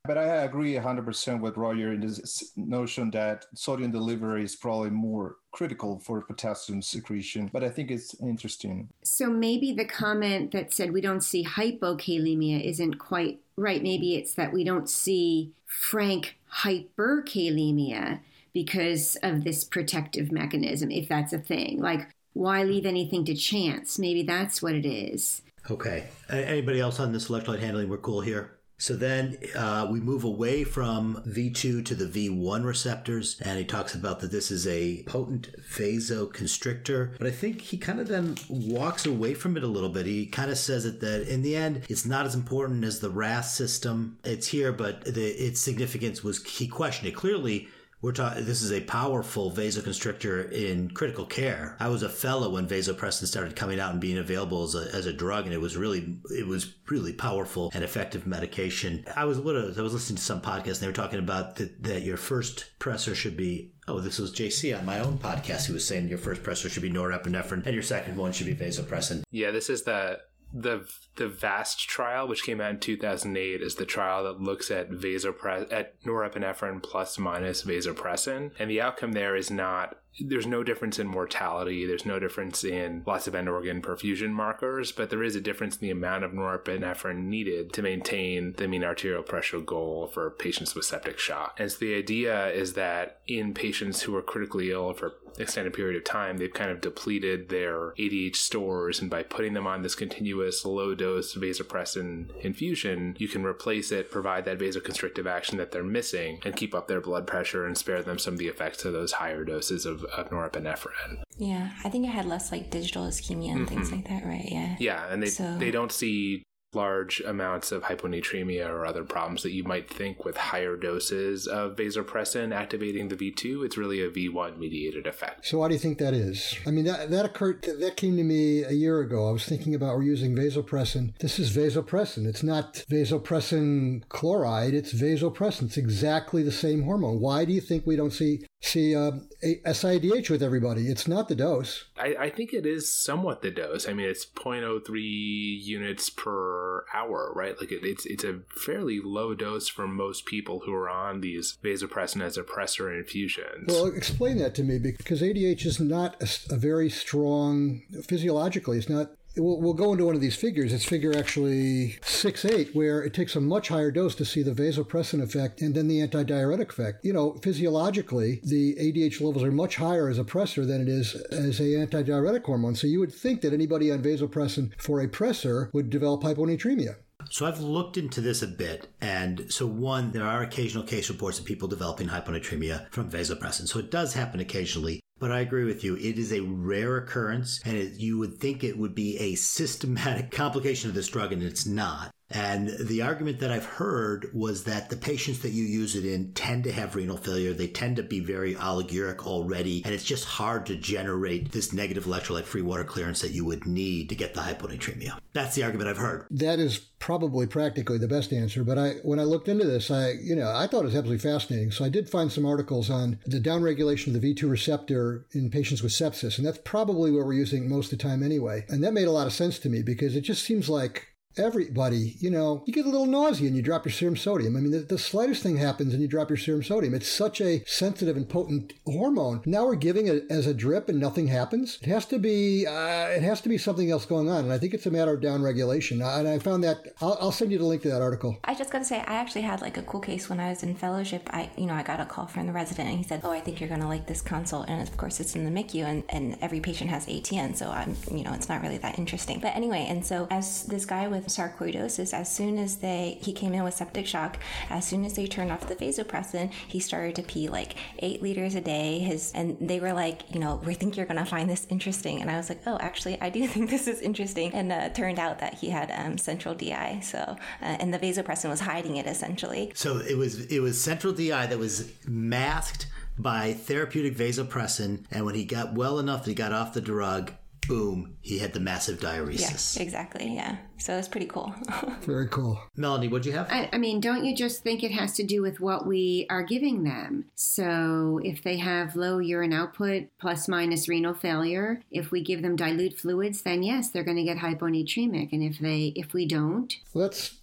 But I agree 100% with Roger in this notion that sodium delivery is probably more critical for potassium secretion, but I think it's interesting. So maybe the comment that said we don't see hypokalemia isn't quite right. Maybe it's that we don't see frank hyperkalemia because of this protective mechanism, if that's a thing. Like, why leave anything to chance? Maybe that's what it is. Okay. Anybody else on this electrolyte handling? We're cool here. So then uh, we move away from V2 to the V1 receptors, and he talks about that this is a potent vasoconstrictor. But I think he kind of then walks away from it a little bit. He kind of says it that in the end, it's not as important as the RAS system. It's here, but the, its significance was he questioned it. Clearly, we're. This is a powerful vasoconstrictor in critical care. I was a fellow when vasopressin started coming out and being available as a, as a drug, and it was really it was really powerful and effective medication. I was what I was listening to some podcast, and they were talking about that, that your first pressor should be. Oh, this was JC on my own podcast. He was saying your first pressor should be norepinephrine, and your second one should be vasopressin. Yeah, this is the the the VASST trial which came out in 2008 is the trial that looks at vasopres at norepinephrine plus minus vasopressin. And the outcome there is not there's no difference in mortality. There's no difference in lots of end organ perfusion markers but there is a difference in the amount of norepinephrine needed to maintain the mean arterial pressure goal for patients with septic shock. And so the idea is that in patients who are critically ill for extended period of time they've kind of depleted their ADH stores and by putting them on this continuous low dose vasopressin infusion you can replace it provide that vasoconstrictive action that they're missing and keep up their blood pressure and spare them some of the effects of those higher doses of, of norepinephrine Yeah, I think it had less like digital ischemia and things mm-hmm. like that, right? Yeah. yeah and they So- they don't see large amounts of hyponatremia or other problems that you might think with higher doses of vasopressin activating the V2 it's really a V1 mediated effect So why do you think that is? I mean, that that occurred. That came to me a year ago. I was thinking about we're using vasopressin. This is vasopressin. It's not vasopressin chloride. It's vasopressin. It's exactly the same hormone. Why do you think we don't see see um, SIDH with everybody. It's not the dose. I, I, think it is somewhat the dose. I mean, it's 0.03 units per hour, right? Like it, it's it's a fairly low dose for most people who are on these vasopressin as a pressor infusions. Well, explain that to me because ADH is not a, a very strong physiologically. It's not We'll, we'll, go into one of these figures. It's figure actually 6 8, where it takes a much higher dose to see the vasopressin effect and then the antidiuretic effect. You know, physiologically, the ADH levels are much higher as a pressor than it is as a antidiuretic hormone. So you would think that anybody on vasopressin for a pressor would develop hyponatremia. So I've looked into this a bit, and so one, there are occasional case reports of people developing hyponatremia from vasopressin. So it does happen occasionally. But I agree with you. It is a rare occurrence, and it, you would think it would be a systematic complication of this drug, and it's not. And the argument that I've heard was that the patients that you use it in tend to have renal failure. They tend to be very oliguric already, and it's just hard to generate this negative electrolyte free water clearance that you would need to get the hyponatremia. That's the argument I've heard. That is probably practically the best answer. But I, when I looked into this, I, you know, I thought it was absolutely fascinating. So I did find some articles on the downregulation of the V2 receptor in patients with sepsis, and that's probably what we're using most of the time anyway. And that made a lot of sense to me because it just seems like everybody, you know, you get a little nausea and you drop your serum sodium. I mean, the, the, slightest thing happens and you drop your serum sodium. It's such a sensitive and potent hormone. Now we're giving it as a drip and nothing happens. It has to be, uh, it has to be something else going on. And I think it's a matter of downregulation. And I found that, I'll, I'll send you the link to that article. I just got to say, I actually had like a cool case when I was in fellowship. I, you know, I got a call from the resident and he said, oh, I think you're going to like this consult. And of course it's in the MICU and, and every patient has ATN. So I'm, you know, it's not really that interesting. But anyway, and so as this guy with sarcoidosis, as soon as they he came in with septic shock, as soon as they turned off the vasopressin, he started to pee like eight liters a day. His and they were like, you know, we think you're gonna find this interesting, and I was like, oh, actually, I do think this is interesting. And uh, turned out that he had um, central DI, so uh, and the vasopressin was hiding it essentially. So it was it was central DI that was masked by therapeutic vasopressin, and when he got well enough he got off the drug, boom, he had the massive diuresis. Yeah, exactly. Yeah. So it's pretty cool. Very cool. Melanie, what'd you have? I, I, mean, don't you just think it has to do with what we are giving them? So if they have low urine output plus minus renal failure, if we give them dilute fluids, then yes, they're going to get hyponatremic. And if they if we don't, well, that's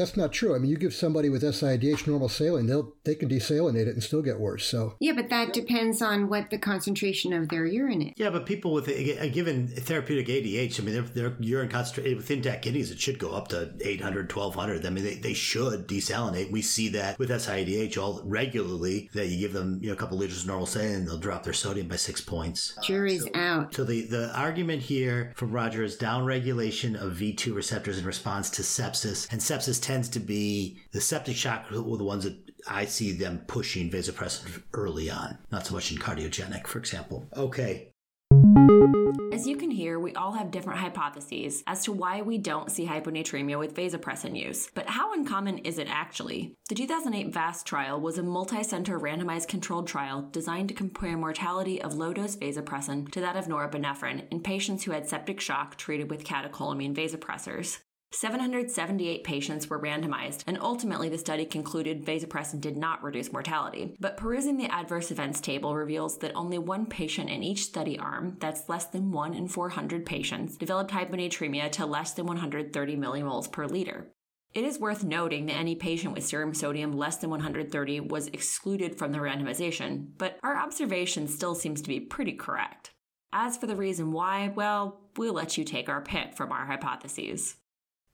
that's not true. I mean, you give somebody with SIDH normal saline, they'll they can desalinate it and still get worse. So yeah, but that depends on what the concentration of their urine is. Yeah, but people with a, a given therapeutic ADH, I mean, their, their urine concentration with intact kidneys, it should go up to 800, 1200. I mean, they, they should desalinate. We see that with SIDH all regularly that you give them you know a couple liters of normal saline, they'll drop their sodium by six points. Jury's so, out. So the the argument here from Roger is downregulation of V2 receptors in response to sepsis, and sepsis tends to be the septic shock were the ones that I see them pushing vasopressin early on, not so much in cardiogenic, for example. Okay. As you can hear, we all have different hypotheses as to why we don't see hyponatremia with vasopressin use. But how uncommon is it actually? The 2008 VASST trial was a multi-center randomized controlled trial designed to compare mortality of low-dose vasopressin to that of norepinephrine in patients who had septic shock treated with catecholamine vasopressors. 778 patients were randomized, and ultimately the study concluded vasopressin did not reduce mortality. But perusing the adverse events table reveals that only one patient in each study arm, that's less than 1 in 400 patients, developed hyponatremia to less than 130 millimoles per liter. It is worth noting that any patient with serum sodium less than 130 was excluded from the randomization, but our observation still seems to be pretty correct. As for the reason why, well, we'll let you take our pick from our hypotheses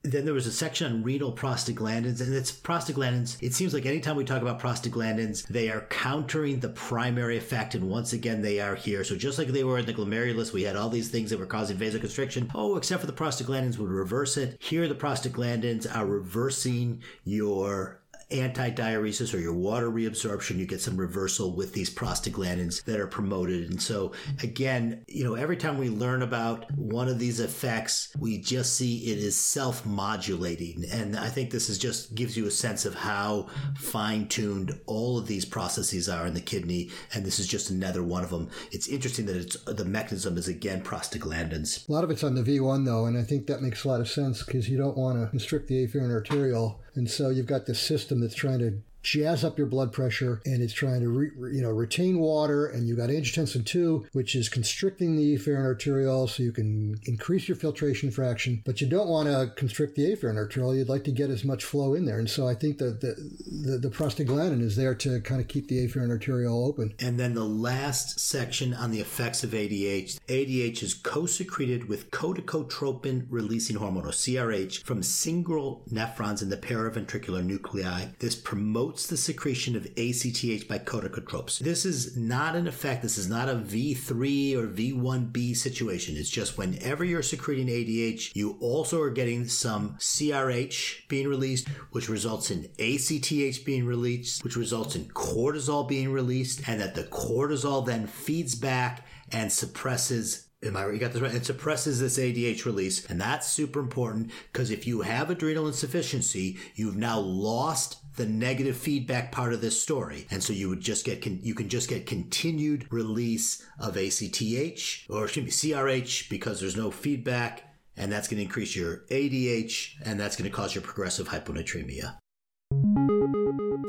then there was a section on renal prostaglandins, and it's prostaglandins. It seems like anytime we talk about prostaglandins, they are countering the primary effect, and once again, they are here. So just like they were in the glomerulus, we had all these things that were causing vasoconstriction. Oh, except for the prostaglandins would reverse it. Here, the prostaglandins are reversing your anti-diuresis or your water reabsorption, you get some reversal with these prostaglandins that are promoted. And so again, you know, every time we learn about one of these effects, we just see it is self-modulating. And I think this is just gives you a sense of how fine-tuned all of these processes are in the kidney. And this is just another one of them. It's interesting that it's the mechanism is again prostaglandins. A lot of it's on the V1 though, and I think that makes a lot of sense because you don't want to constrict the afferent arteriole and so you've got this system that's trying to jazz up your blood pressure and it's trying to re, you know retain water. And you got angiotensin two, which is constricting the afferent arteriole, so you can increase your filtration fraction. But you don't want to constrict the afferent arteriole. You'd like to get as much flow in there. And so I think that the, the, the prostaglandin is there to kind of keep the afferent arteriole open. And then the last section on the effects of ADH. ADH is co-secreted with corticotropin releasing hormone or CRH from single nephrons in the paraventricular nuclei. This promotes the secretion of ACTH by corticotropes. This is not an effect. This is not a V3 or V1B situation. It's just whenever you're secreting ADH, you also are getting some CRH being released, which results in ACTH being released, which results in cortisol being released, and that the cortisol then feeds back and suppresses Am I right? You got this right. It suppresses this ADH release, and that's super important because if you have adrenal insufficiency, you've now lost the negative feedback part of this story, and so you would just get con- you can just get continued release of ACTH or excuse me CRH because there's no feedback, and that's going to increase your ADH, and that's going to cause your progressive hyponatremia.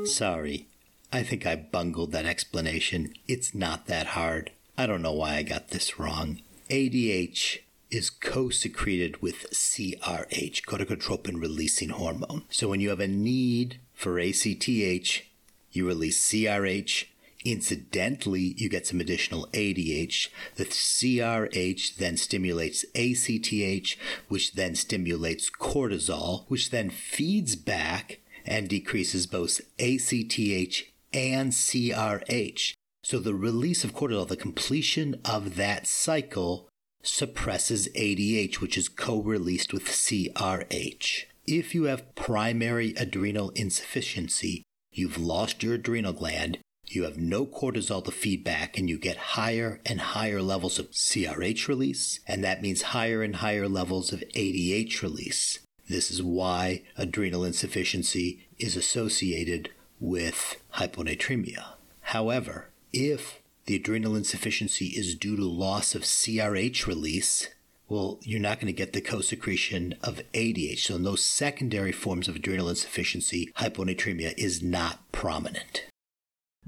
Sorry, I think I bungled that explanation. It's not that hard. I don't know why I got this wrong. ADH is co-secreted with CRH, corticotropin releasing hormone. So when you have a need for ACTH, you release CRH. Incidentally, you get some additional ADH. The CRH then stimulates ACTH, which then stimulates cortisol, which then feeds back and decreases both ACTH and CRH. So the release of cortisol, the completion of that cycle, suppresses ADH, which is co released with CRH. If you have primary adrenal insufficiency, you've lost your adrenal gland, you have no cortisol to feed back, and you get higher and higher levels of CRH release, and that means higher and higher levels of ADH release. This is why adrenal insufficiency is associated with hyponatremia. However, if the adrenal insufficiency is due to loss of CRH release, well, you're not going to get the co-secretion of ADH. So in those secondary forms of adrenal insufficiency, hyponatremia is not prominent.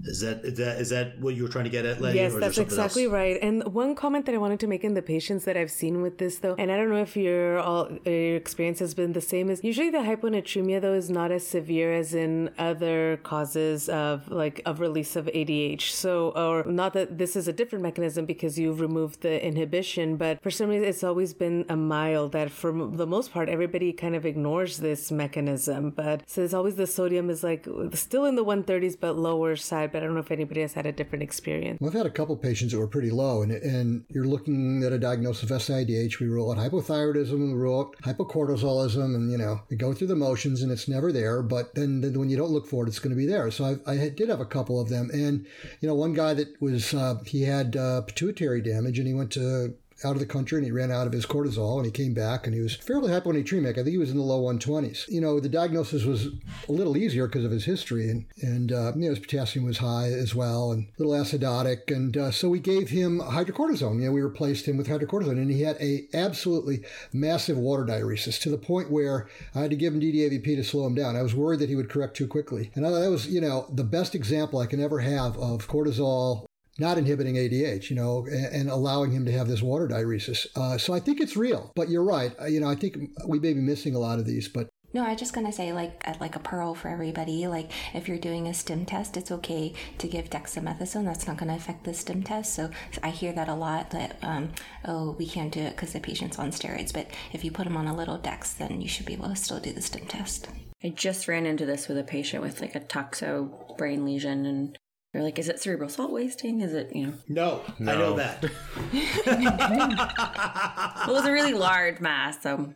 Is that is that is that what you were trying to get at, Letty? Yes, that's exactly else? right. And one comment that I wanted to make in the patients that I've seen with this, though, and I don't know if your all your experience has been the same, is usually the hyponatremia though is not as severe as in other causes of like of release of ADH. So, or not that this is a different mechanism because you've removed the inhibition, but for some reason it's always been a mild that for the most part everybody kind of ignores this mechanism. But so it's always the sodium is like still in the 130s but lower side but I don't know if anybody has had a different experience. Well, I've had a couple patients that were pretty low, and, and you're looking at a diagnosis of SIDH. We rule out hypothyroidism, we rule out hypocortisolism, and you know, we go through the motions, and it's never there. But then, then when you don't look for it, it's going to be there. So I, I, did have a couple of them, and you know, one guy that was uh, he had uh, pituitary damage, and he went to out of the country and he ran out of his cortisol and he came back and he was fairly hyponatremic. I think he was in the low 120s. You know, the diagnosis was a little easier because of his history and, and uh, you know, his potassium was high as well and a little acidotic. And uh, so we gave him hydrocortisone. You know, we replaced him with hydrocortisone and he had a absolutely massive water diuresis to the point where I had to give him DDAVP to slow him down. I was worried that he would correct too quickly. And that was, you know, the best example I can ever have of cortisol not inhibiting ADH, you know, and, and, allowing him to have this water diuresis. Uh, so I think it's real. But you're right. You know, I think we may be missing a lot of these, but. No, I was just gonna say like like a pearl for everybody. Like if you're doing a stim test, it's okay to give dexamethasone. That's not gonna affect the stim test. So I hear that a lot. That um, oh, we can't do it because the patient's on steroids. But if you put them on a little dex, then you should be able to still do the stim test. I just ran into this with a patient with like a toxo brain lesion, and they're like, is it cerebral salt wasting? Is it, you know? No, no. I know that. well, it was a really large mass, so,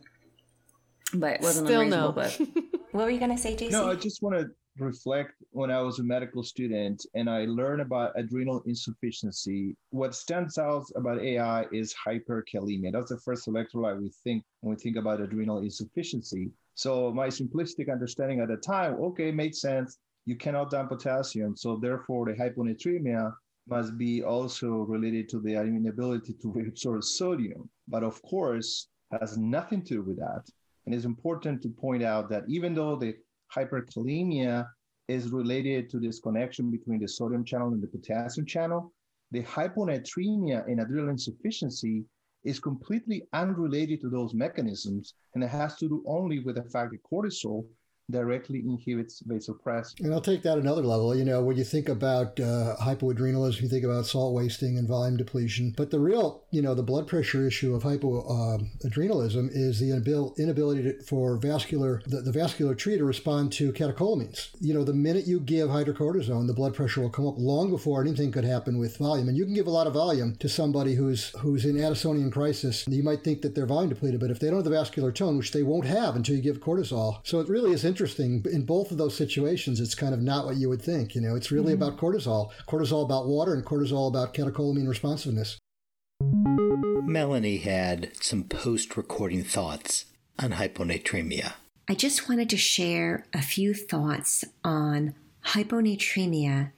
but it wasn't Still unreasonable. No. But what were you going to say, JC? No, I just want to reflect when I was a medical student and I learned about adrenal insufficiency. What stands out about AI is hyperkalemia. That's the first electrolyte we think when we think about adrenal insufficiency. So my simplistic understanding at the time, okay, made sense you cannot dump potassium. So therefore, the hyponatremia must be also related to the inability to reabsorb sodium. But of course, has nothing to do with that. And it's important to point out that even though the hyperkalemia is related to this connection between the sodium channel and the potassium channel. The hyponatremia and adrenal insufficiency is completely unrelated to those mechanisms, and it has to do only with the fact that cortisol directly inhibits vasopressin. And I'll take that another level. You know, when you think about uh, hypoadrenalism, you think about salt wasting and volume depletion. But the real, you know, the blood pressure issue of hypoadrenalism um, is the inability to, for vascular the, the, vascular tree to respond to catecholamines. You know, the minute you give hydrocortisone, the blood pressure will come up long before anything could happen with volume. And you can give a lot of volume to somebody who's who's in Addisonian crisis. You might think that they're volume depleted, but if they don't have the vascular tone, which they won't have until you give cortisol, so it really is interesting interesting. In both of those situations, it's kind of not what you would think. You know, it's really mm-hmm. about cortisol, cortisol about water, and cortisol about catecholamine responsiveness. Melanie had some post recording thoughts on hyponatremia. I just wanted to share a few thoughts on hyponatremia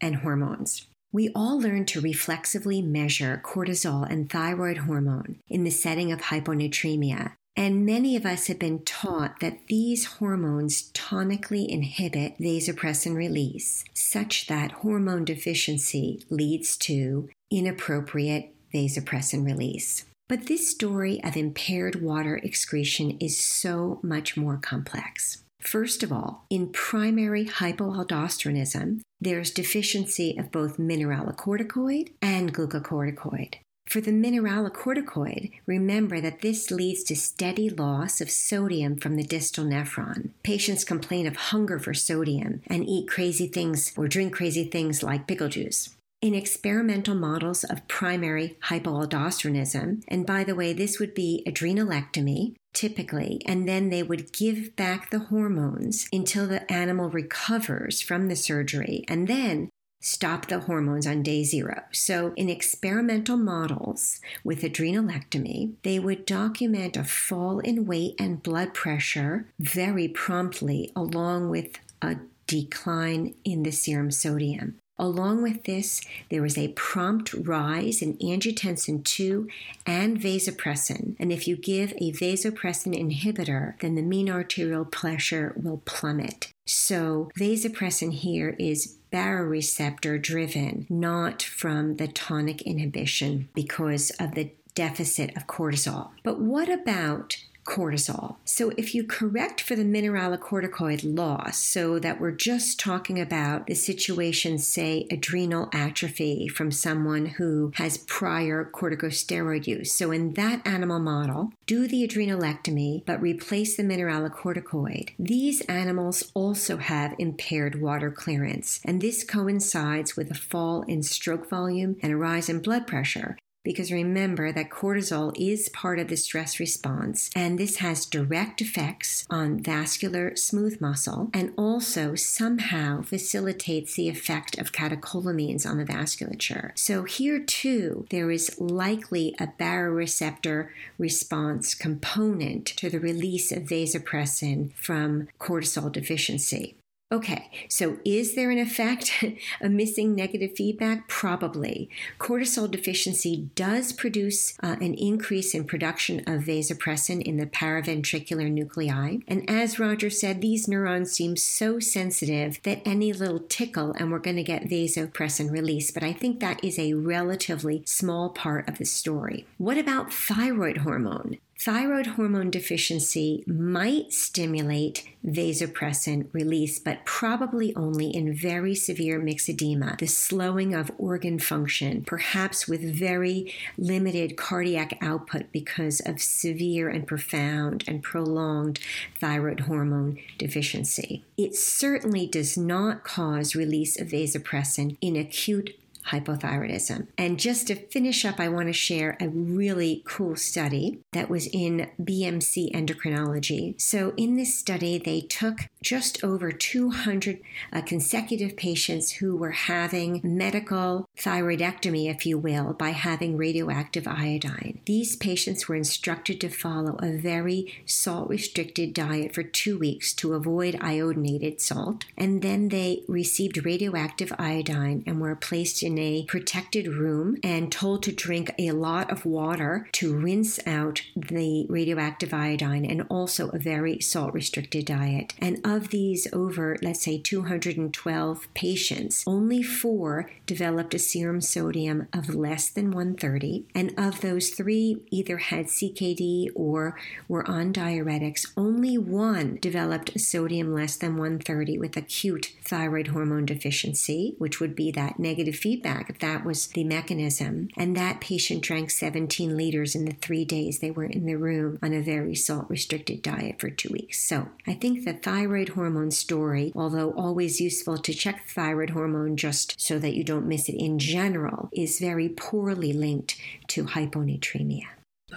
and hormones. We all learn to reflexively measure cortisol and thyroid hormone in the setting of hyponatremia and many of us have been taught that these hormones tonically inhibit vasopressin release, such that hormone deficiency leads to inappropriate vasopressin release. But this story of impaired water excretion is so much more complex. First of all, in primary hypoadrenalism, there's deficiency of both mineralocorticoid and glucocorticoid. For the mineralocorticoid, remember that this leads to steady loss of sodium from the distal nephron. Patients complain of hunger for sodium and eat crazy things or drink crazy things like pickle juice. In experimental models of primary hypoadrenalism, and by the way, this would be adrenalectomy, typically, and then they would give back the hormones until the animal recovers from the surgery, and then stop the hormones on day zero. So, in experimental models with adrenalectomy, they would document a fall in weight and blood pressure very promptly, along with a decline in the serum sodium. Along with this, there was a prompt rise in angiotensin 2 and vasopressin. And if you give a vasopressin inhibitor, then the mean arterial pressure will plummet. So, vasopressin here is baroreceptor driven, not from the tonic inhibition because of the deficit of cortisol. But what about cortisol. So if you correct for the mineralocorticoid loss, so that we're just talking about the situation, say, adrenal atrophy from someone who has prior corticosteroid use. So in that animal model, do the adrenalectomy but replace the mineralocorticoid. These animals also have impaired water clearance, and this coincides with a fall in stroke volume and a rise in blood pressure. Because remember that cortisol is part of the stress response, and this has direct effects on vascular smooth muscle and also somehow facilitates the effect of catecholamines on the vasculature. So, here too, there is likely a baroreceptor response component to the release of vasopressin from cortisol deficiency. Okay, so is there an effect, a missing negative feedback? Probably. Cortisol deficiency does produce uh, an increase in production of vasopressin in the paraventricular nuclei. And as Roger said, these neurons seem so sensitive that any little tickle and we're going to get vasopressin release. But I think that is a relatively small part of the story. What about thyroid hormone? Thyroid hormone deficiency might stimulate vasopressin release, but probably only in very severe myxedema, the slowing of organ function, perhaps with very limited cardiac output because of severe and profound and prolonged thyroid hormone deficiency. It certainly does not cause release of vasopressin in acute hypothyroidism. And just to finish up, I want to share a really cool study that was in BMC endocrinology. So, in this study, they took just over 200 uh, consecutive patients who were having medical thyroidectomy, if you will, by having radioactive iodine. These patients were instructed to follow a very salt restricted diet for two weeks to avoid iodinated salt, and then they received radioactive iodine and were placed in a protected room and told to drink a lot of water to rinse out the radioactive iodine and also a very salt restricted diet. And of these over, let's say, 212 patients, only four developed a serum sodium of less than 130. And of those three, either had CKD or were on diuretics. Only one developed sodium less than 130 with acute thyroid hormone deficiency, which would be that negative feedback if that was the mechanism. And that patient drank 17 liters in the three days they were in the room on a very salt restricted diet for two weeks. So I think the thyroid hormone story, although always useful to check thyroid hormone just so that you don't miss it in general, is very poorly linked to hyponatremia.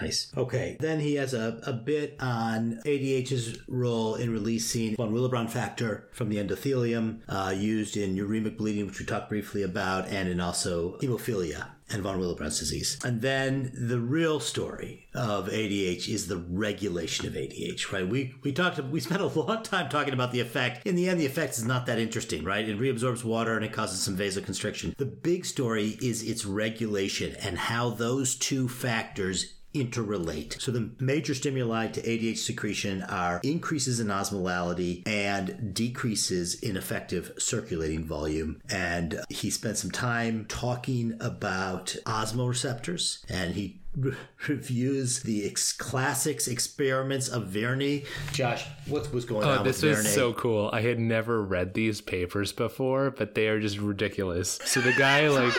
Nice. Okay. Then he has a, a bit on ADH's role in releasing von Willebrand factor from the endothelium, uh, used in uremic bleeding, which we talked briefly about, and in also hemophilia and von Willebrand's disease. And then the real story of ADH is the regulation of ADH, right? We we talked we spent a long time talking about the effect. In the end, the effect is not that interesting, right? It reabsorbs water and it causes some vasoconstriction. The big story is its regulation and how those two factors interrelate. So the major stimuli to ADH secretion are increases in osmolality and decreases in effective circulating volume. And he spent some time talking about osmoreceptors and he re- reviews the ex- classics experiments of Verney. Josh, what was going Oh, on this with was Verney? so cool. I had never read these papers before, but they are just ridiculous. So the guy like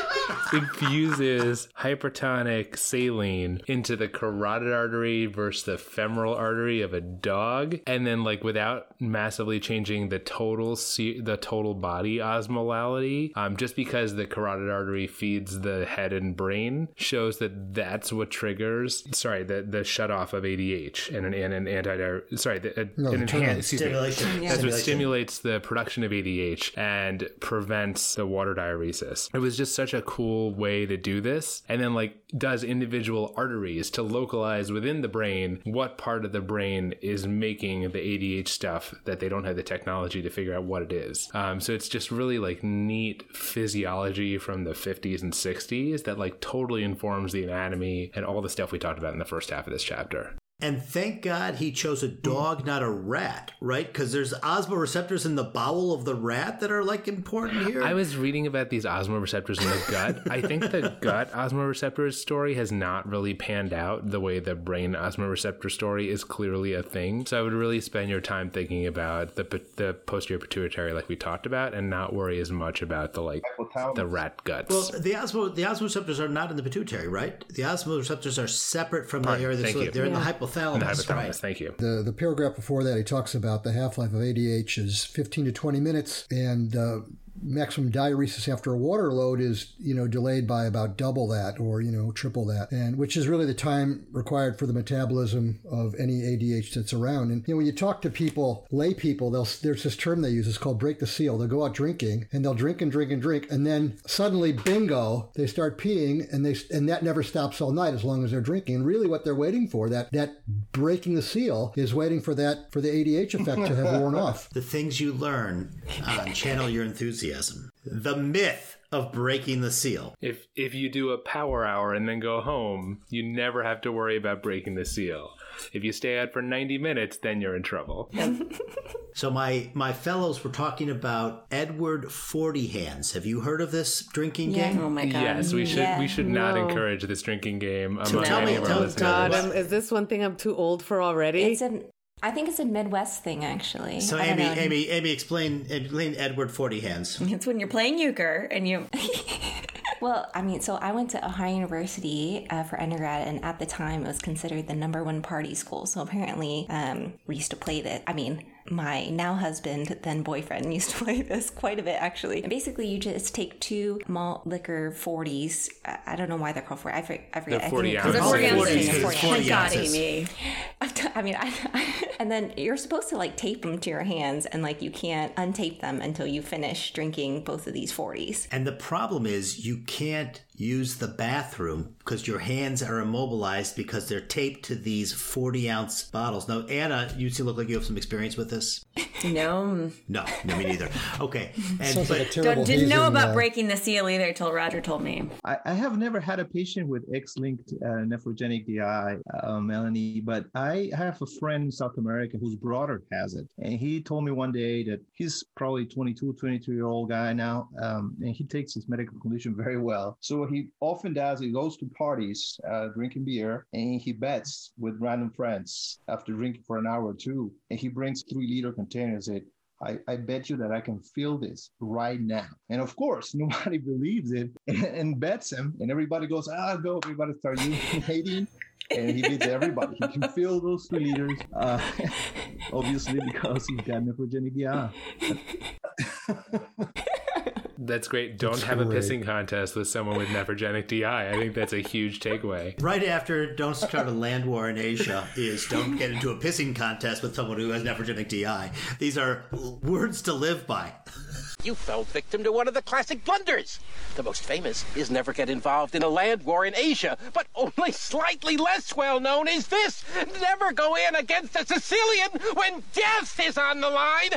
infuses hypertonic saline into the carotid artery versus the femoral artery of a dog, and then like without massively changing the total se- the total body osmolality, um, just because the carotid artery feeds the head and brain, shows that that's what triggers. Sorry, the the shut off of ADH and an and an anti sorry the, a, No, an the turn on. enhanced excuse me. Stimulation. That's what stimulates the production of ADH and prevents the water diuresis. It was just such a cool way to do this. And then, like, does individual arteries to localize within the brain what part of the brain is making the ADH stuff that they don't have the technology to figure out what it is. Um, so it's just really like neat physiology from the 50s and 60s that like totally informs the anatomy and all the stuff we talked about in the first half of this chapter. And thank God he chose a dog, not a rat, right? Because there's osmoreceptors in the bowel of the rat that are like important here. I was reading about these osmoreceptors in the gut. I think the gut osmoreceptors story has not really panned out the way the brain osmoreceptor story is clearly a thing. So I would really spend your time thinking about the the posterior pituitary, like we talked about, and not worry as much about the like the rat guts. well, the osmo the osmoreceptors are not in the pituitary, right? The osmoreceptors are separate from the Pardon, area. thank That's, you. they're in the Yeah. Hypothalamus, the hypothalamus. right? Thank you. The, the paragraph before that, he talks about the half life of ADH is 15 to 20 minutes, and uh, maximum diuresis after a water load is you know delayed by about double that or you know triple that and which is really the time required for the metabolism of any ADH that's around. And you know when you talk to people lay people they'll there's this term they use it's called break the seal. They'll go out drinking and they'll drink and drink and drink and then suddenly bingo they start peeing and they and that never stops all night as long as they're drinking. And really what they're waiting for that that breaking the seal is waiting for that for the ADH effect to have worn off. The things you learn on Channel Your Enthusiasm. The myth of breaking the seal. If if you do a power hour and then go home, you never have to worry about breaking the seal. If you stay out for 90 minutes, then you're in trouble. So my my fellows were talking about Edward Forty Hands. Have you heard of this drinking game? Oh my god. Yes, we should we should not No. encourage this drinking game among tell any me- of our tell- listeners. tell- God, is this one thing I'm too old for already? It's a, I think it's a Midwest thing, actually. So I Amy, know. Amy, Amy, explain explain Edward Forty Hands. It's when you're playing euchre and you. Well, I mean, so I went to Ohio University uh, for undergrad, and at the time it was considered the number one party school. So apparently, um, we used to play that. I mean, my now husband, then boyfriend, used to play this quite a bit actually. And basically, you just take two malt liquor 40s. I, I don't know why they're called 40. I, for, I forget. They're I 40 think ounces. it's They're 40 40 ounces, ounces. 40 it's ounces. 40 God, ounces. Amy. I've done- I mean, I, and then you're supposed to like tape them to your hands, and like you can't untape them until you finish drinking both of these 40s. And the problem is you can't use the bathroom because your hands are immobilized because they're taped to these 40 ounce bottles. Now, Anna, you seem look like you have some experience with this. No. No, no, me neither. Okay. And, Sounds like a but, Didn't know about uh, breaking the seal either till Roger told me. I, I have never had a patient with X-linked uh, nephrogenic DI, uh, Melanie, but I have a friend in South America whose brother has it. And he told me one day that he's probably 22, 23 year old guy now, um, and he takes his medical condition very well. So what he often does, he goes to parties, uh, drinking beer, and he bets with random friends after drinking for an hour or two. And he brings three liter containers. It I, I bet you that I can feel this right now. And of course, nobody believes it and, and bets him. And everybody goes, ah, go. Everybody starts hating. And he beats everybody. He can feel those three liters, uh, obviously, because he's got nephrogenic DI. That's great. Don't have a pissing contest with someone with nephrogenic DI. I think that's a huge takeaway. right after don't start a land war in Asia is don't get into a pissing contest with someone who has nephrogenic DI. These are words to live by. You fell victim to one of the classic blunders. The most famous is never get involved in a land war in Asia, but only slightly less well known is this never go in against a Sicilian when death is on the line.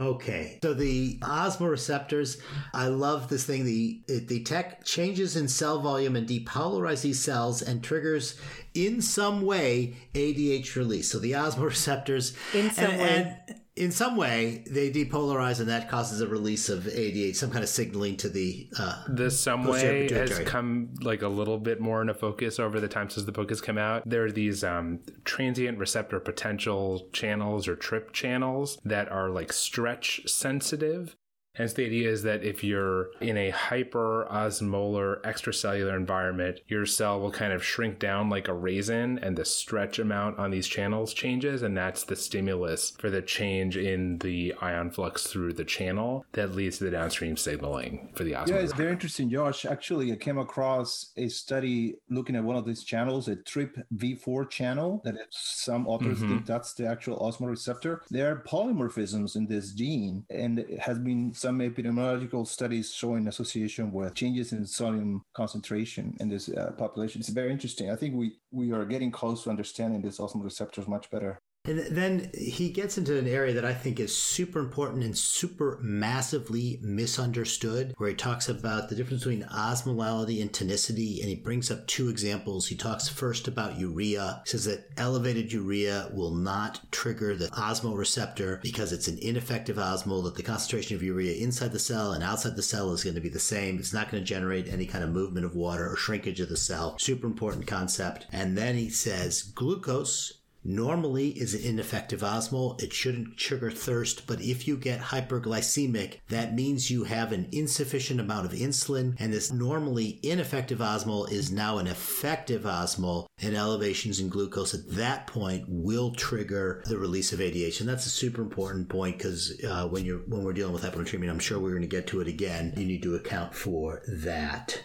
Okay, so the osmoreceptors, I love this thing. The it detect changes in cell volume and depolarize these cells and triggers in some way ADH release. So the osmoreceptors, In some and, way. and in some way they depolarize and that causes a release of ADH, some kind of signaling to the. Uh, The some way has come like a little bit more into focus over the time since the book has come out. There are these um, transient receptor potential channels or TRP channels that are like stretch sensitive. And so the idea is that if you're in a hyper osmolar extracellular environment, your cell will kind of shrink down like a raisin, and the stretch amount on these channels changes, and that's the stimulus for the change in the ion flux through the channel that leads to the downstream signaling for the osmolar. Yeah, it's very interesting, Josh. Actually, I came across a study looking at one of these channels, a TRIP V4 channel, that some authors mm-hmm. think that's the actual osmoreceptor. There are polymorphisms in this gene, and it has been some epidemiological studies showing association with changes in sodium concentration in this uh, population. It's very interesting. I think we, we are getting close to understanding these osmoreceptors much better. And then he gets into an area that I think is super important and super massively misunderstood, where he talks about the difference between osmolality and tonicity. And he brings up two examples. He talks first about urea. He says that elevated urea will not trigger the osmoreceptor because it's an ineffective osmol, that the concentration of urea inside the cell and outside the cell is going to be the same. It's not going to generate any kind of movement of water or shrinkage of the cell. Super important concept. And then he says glucose normally is an ineffective osmol. It shouldn't trigger thirst, but if you get hyperglycemic, that means you have an insufficient amount of insulin, and this normally ineffective osmol is now an effective osmol, and elevations in glucose at that point will trigger the release of ADH. And that's a super important point because uh, when you're when we're dealing with hyponatremia, I'm sure we're going to get to it again. You need to account for that.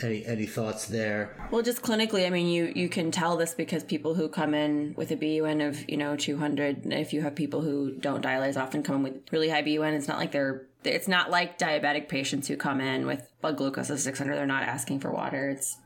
Any any thoughts there? Well, just clinically, I mean, you you can tell this because people who come in with a BUN of you know 200, if you have people who don't as often come in with really high BUN, it's not like they're it's not like diabetic patients who come in with blood glucose of 600. They're not asking for water. It's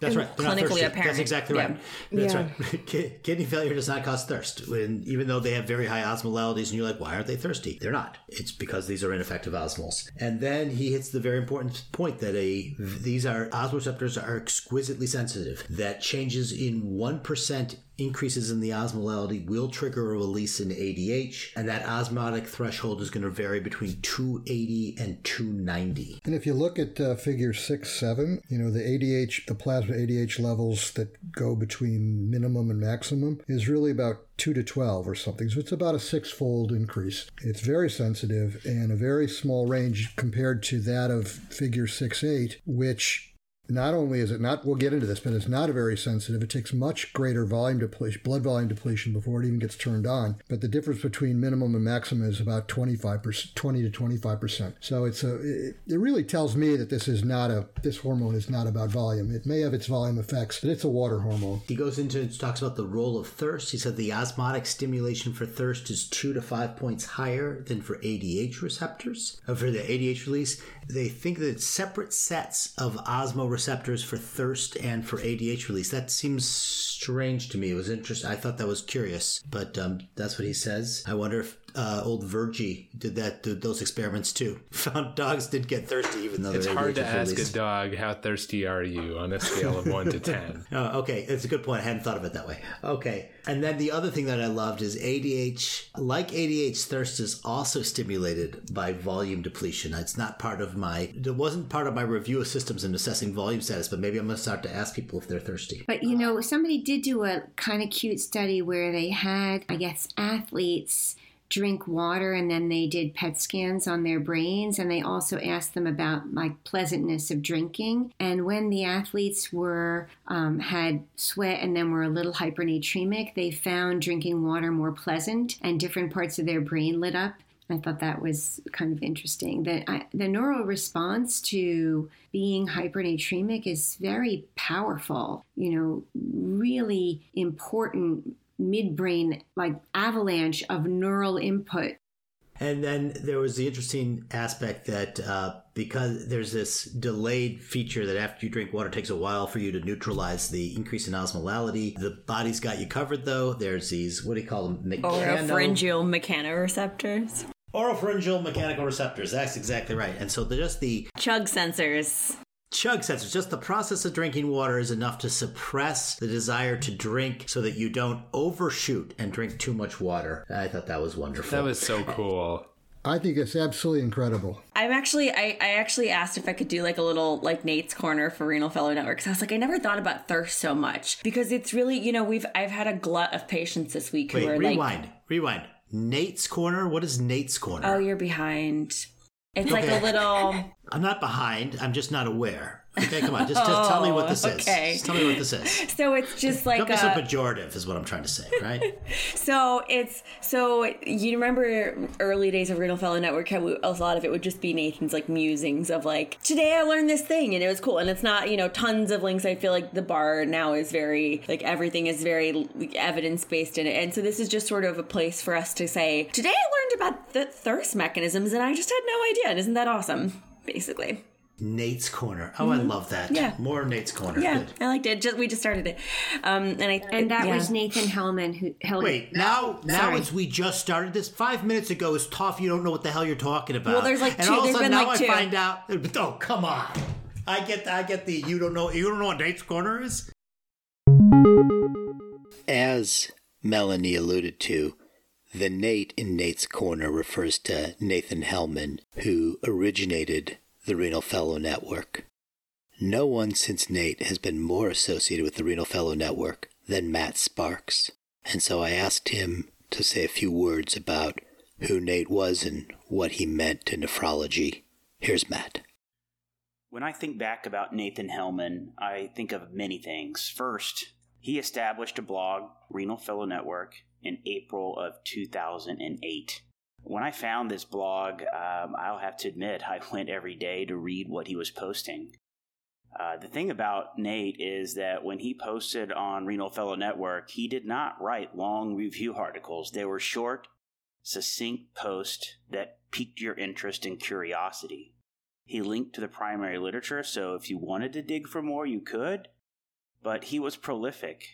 That's right. They're not clinically thirsty. apparent. That's exactly Yeah. right. That's Yeah. right. Kidney failure does not cause thirst. When, even though they have very high osmolalities, and you're like, why aren't they thirsty? They're not. It's because these are ineffective osmols. And then he hits the very important point that a these are osmoreceptors are exquisitely sensitive. That changes in one percent increases in the osmolality will trigger a release in ADH, and that osmotic threshold is going to vary between 280 and 290. And if you look at uh, figure six, seven, you know, the ADH, the plasma ADH levels that go between minimum and maximum is really about 2 to 12 or something. So it's about a six fold increase. It's very sensitive and a very small range compared to that of figure 6, 8, which Not only is it not, we'll get into this, but it's not a very sensitive. It takes much greater volume depletion, blood volume depletion before it even gets turned on. But the difference between minimum and maximum is about 25%, 20 to 25%. So it's a, it, it really tells me that this is not a, this hormone is not about volume. It may have its volume effects, but it's a water hormone. He goes into, talks about the role of thirst. He said the osmotic stimulation for thirst is two to five points higher than for ADH receptors, uh, for the ADH release. They think that separate sets of osmo receptors for thirst and for ADH release. That seems strange to me. It was interesting. I thought that was curious, but um, that's what he says. I wonder if uh, old Verney did that did those experiments too. Found dogs did get thirsty even though it's hard to ask release. a dog how thirsty are you on a scale of one to ten. Oh, okay, it's a good point. I hadn't thought of it that way. Okay, and then the other thing that I loved is ADH. Like ADH, thirst is also stimulated by volume depletion. It's not part of my. It wasn't part of my review of systems and assessing volume status. But maybe I'm going to start to ask people if they're thirsty. But you know, somebody did do a kind of cute study where they had, I guess, athletes drink water and then they did PET scans on their brains and they also asked them about like pleasantness of drinking. And when the athletes were um, had sweat and then were a little hypernatremic, they found drinking water more pleasant and different parts of their brain lit up. I thought that was kind of interesting. That the neural response to being hypernatremic is very powerful. You know, really important midbrain like avalanche of neural input. And then there was the interesting aspect that uh, because there's this delayed feature that after you drink water, it takes a while for you to neutralize the increase in osmolality. The body's got you covered, though. There's these, what do you call them? Mechano- Oropharyngeal mechanoreceptors. Oropharyngeal mechanical receptors. That's exactly right. And so the, just the Chug sensors. Chug sensors, just the process of drinking water is enough to suppress the desire to drink so that you don't overshoot and drink too much water. I thought that was wonderful. That was so cool. I think it's absolutely incredible. I'm actually, I, I actually asked if I could do like a little like Nate's corner for Renal Fellow Network. Cause I was like, I never thought about thirst so much because it's really, you know, we've I've had a glut of patients this week who Wait, are rewind, like, rewind. Nate's Corner? What is Nate's Corner? oh, you're behind. It's like a little. I'm not behind. I'm just not aware. Okay, come on. Just, just tell me what this Oh, is. okay. Just tell me what this is. So it's just like Don't be so pejorative, is what I'm trying to say, right? So it's so you remember early days of Renal Fellow Network how we, a lot of it would just be Nathan's like musings of like today I learned this thing and it was cool and it's not you know tons of links I feel like the bar now is very like everything is very evidence based in it and so this is just sort of a place for us to say today I learned about the thirst mechanisms and I just had no idea and isn't that awesome basically Nate's Corner. Oh, I love that. Mm-hmm. Yeah. More Nate's Corner. yeah Good. I liked it just we just started it um and I And that yeah. was Nathan Hellman who Hellman. Wait, now now Sorry. it's we just started this. Five minutes ago is tough. You don't know what the hell you're talking about. Well, there's like and two- all of a there's sudden now like I two. find out. Oh, come on. I get I get the you don't know you don't know what Nate's Corner is. As Melanie alluded to, the Nate in Nate's Corner refers to Nathan Hellman, who originated the Renal Fellow Network. No one since Nate has been more associated with the Renal Fellow Network than Matt Sparks, and so I asked him to say a few words about who Nate was and what he meant to nephrology. Here's Matt. When I think back about Nathan Hellman, I think of many things. First, he established a blog, Renal Fellow Network, in April of 2008. When I found this blog, um, I'll have to admit I went every day to read what he was posting. Uh, the thing about Nate is that when he posted on Renal Fellow Network, he did not write long review articles. They were short, succinct posts that piqued your interest and curiosity. He linked to the primary literature, so if you wanted to dig for more, you could. But he was prolific.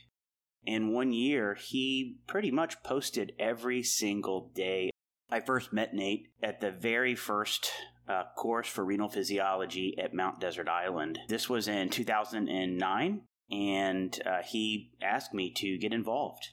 In one year, he pretty much posted every single day. I first met Nate at the very first uh, course for renal physiology at Mount Desert Island. This was in 2009, and uh, he asked me to get involved.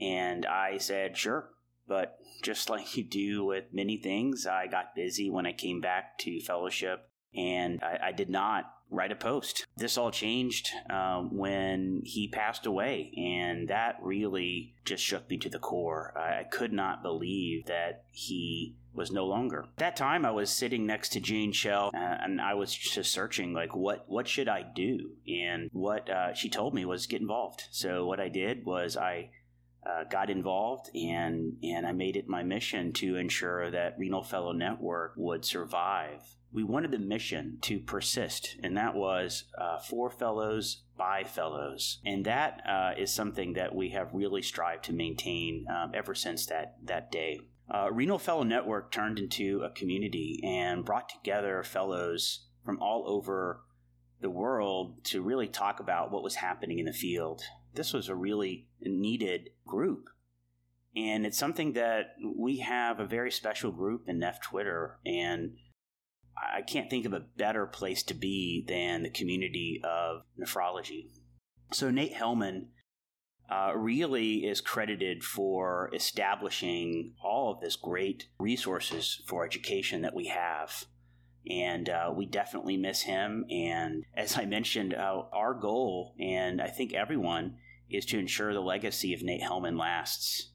And I said, sure. But just like you do with many things, I got busy when I came back to fellowship. and I, I did not write a post. This all changed um, when he passed away, and that really just shook me to the core. I, I could not believe that he was no longer. At that time, I was sitting next to Jane Shell, uh, and I was just searching, like, what what should I do? And what uh, she told me was get involved. So what I did was I uh, got involved and and I made it my mission to ensure that Renal Fellow Network would survive. We wanted the mission to persist, and that was uh, for fellows by fellows, and that uh, is something that we have really strived to maintain um, ever since that that day. Uh, Renal Fellow Network turned into a community and brought together fellows from all over the world to really talk about what was happening in the field this was a really needed group. And it's something that we have a very special group in Neph Twitter. And I can't think of a better place to be than the community of nephrology. So, Nate Hellman uh, really is credited for establishing all of this great resources for education that we have. And uh, we definitely miss him. And as I mentioned, uh, our goal, and I think everyone, is to ensure the legacy of Nate Hellman lasts.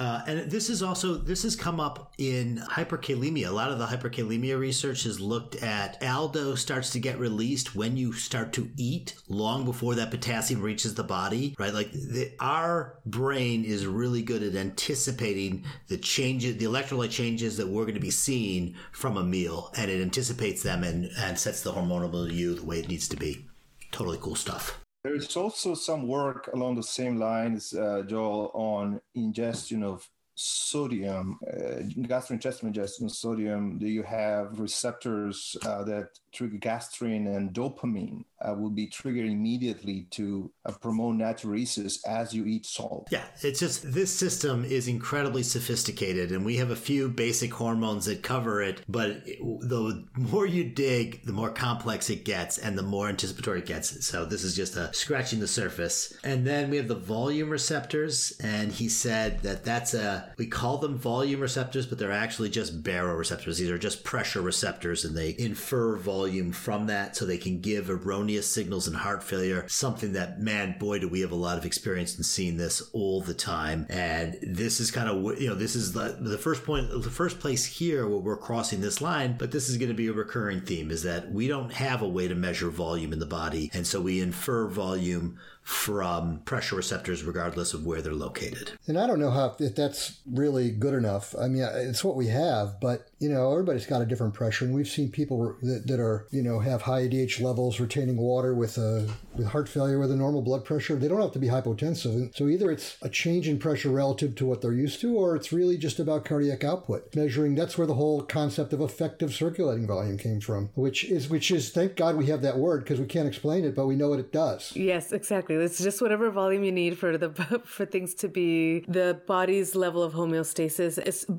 Uh, and this is also this has come up in hyperkalemia. A lot of the hyperkalemia research has looked at aldo starts to get released when you start to eat, long before that potassium reaches the body. Right, like the, our brain is really good at anticipating the changes, the electrolyte changes that we're going to be seeing from a meal, and it anticipates them and and sets the hormonal milieu the way it needs to be. Totally cool stuff. There is also some work along the same lines, uh, Joel, on ingestion of sodium, uh, gastrointestinal ingestion of sodium. Do you have receptors uh, that trigger gastrin and dopamine uh, will be triggered immediately to uh, promote natriuresis as you eat salt. Yeah, it's just this system is incredibly sophisticated, and we have a few basic hormones that cover it. But the more you dig, the more complex it gets, and the more anticipatory it gets. So this is just a scratching the surface. And then we have the volume receptors, and he said that that's a we call them volume receptors, but they're actually just baroreceptors. These are just pressure receptors, and they infer volume volume from that so they can give erroneous signals in heart failure. Something that, man, boy, do we have a lot of experience in seeing this all the time. And this is kind of, you know, this is the, the first point, the first place here where we're crossing this line, but this is going to be a recurring theme is that we don't have a way to measure volume in the body. And so we infer volume from pressure receptors regardless of where they're located. And I don't know how if that's really good enough. I mean, it's what we have, but you know, everybody's got a different pressure, and we've seen people that, that are you know have high ADH levels retaining water with a with heart failure with a normal blood pressure. They don't have to be hypotensive. And so either it's a change in pressure relative to what they're used to, or it's really just about cardiac output measuring. That's where the whole concept of effective circulating volume came from, which is which is thank God we have that word because we can't explain it, but we know what it does. Yes, exactly. It's just whatever volume you need for the for things to be the body's level of homeostasis.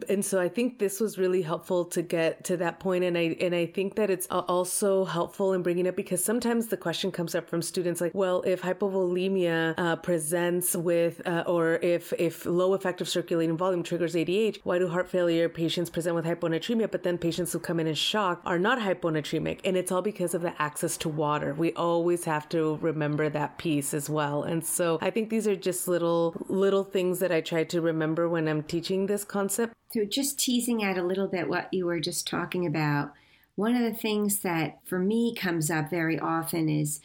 And so I think this was really helpful to get to that point, and I and I think that it's also helpful in bringing it because sometimes the question comes up from students like, well, if hypovolemia uh, presents with uh, or if if low effective circulating volume triggers ADH, why do heart failure patients present with hyponatremia, but then patients who come in in shock are not hyponatremic? And it's all because of the access to water. We always have to remember that piece as well. And so I think these are just little little things that I try to remember when I'm teaching this concept. So just teasing out a little bit what you were just talking about. One of the things that for me comes up very often is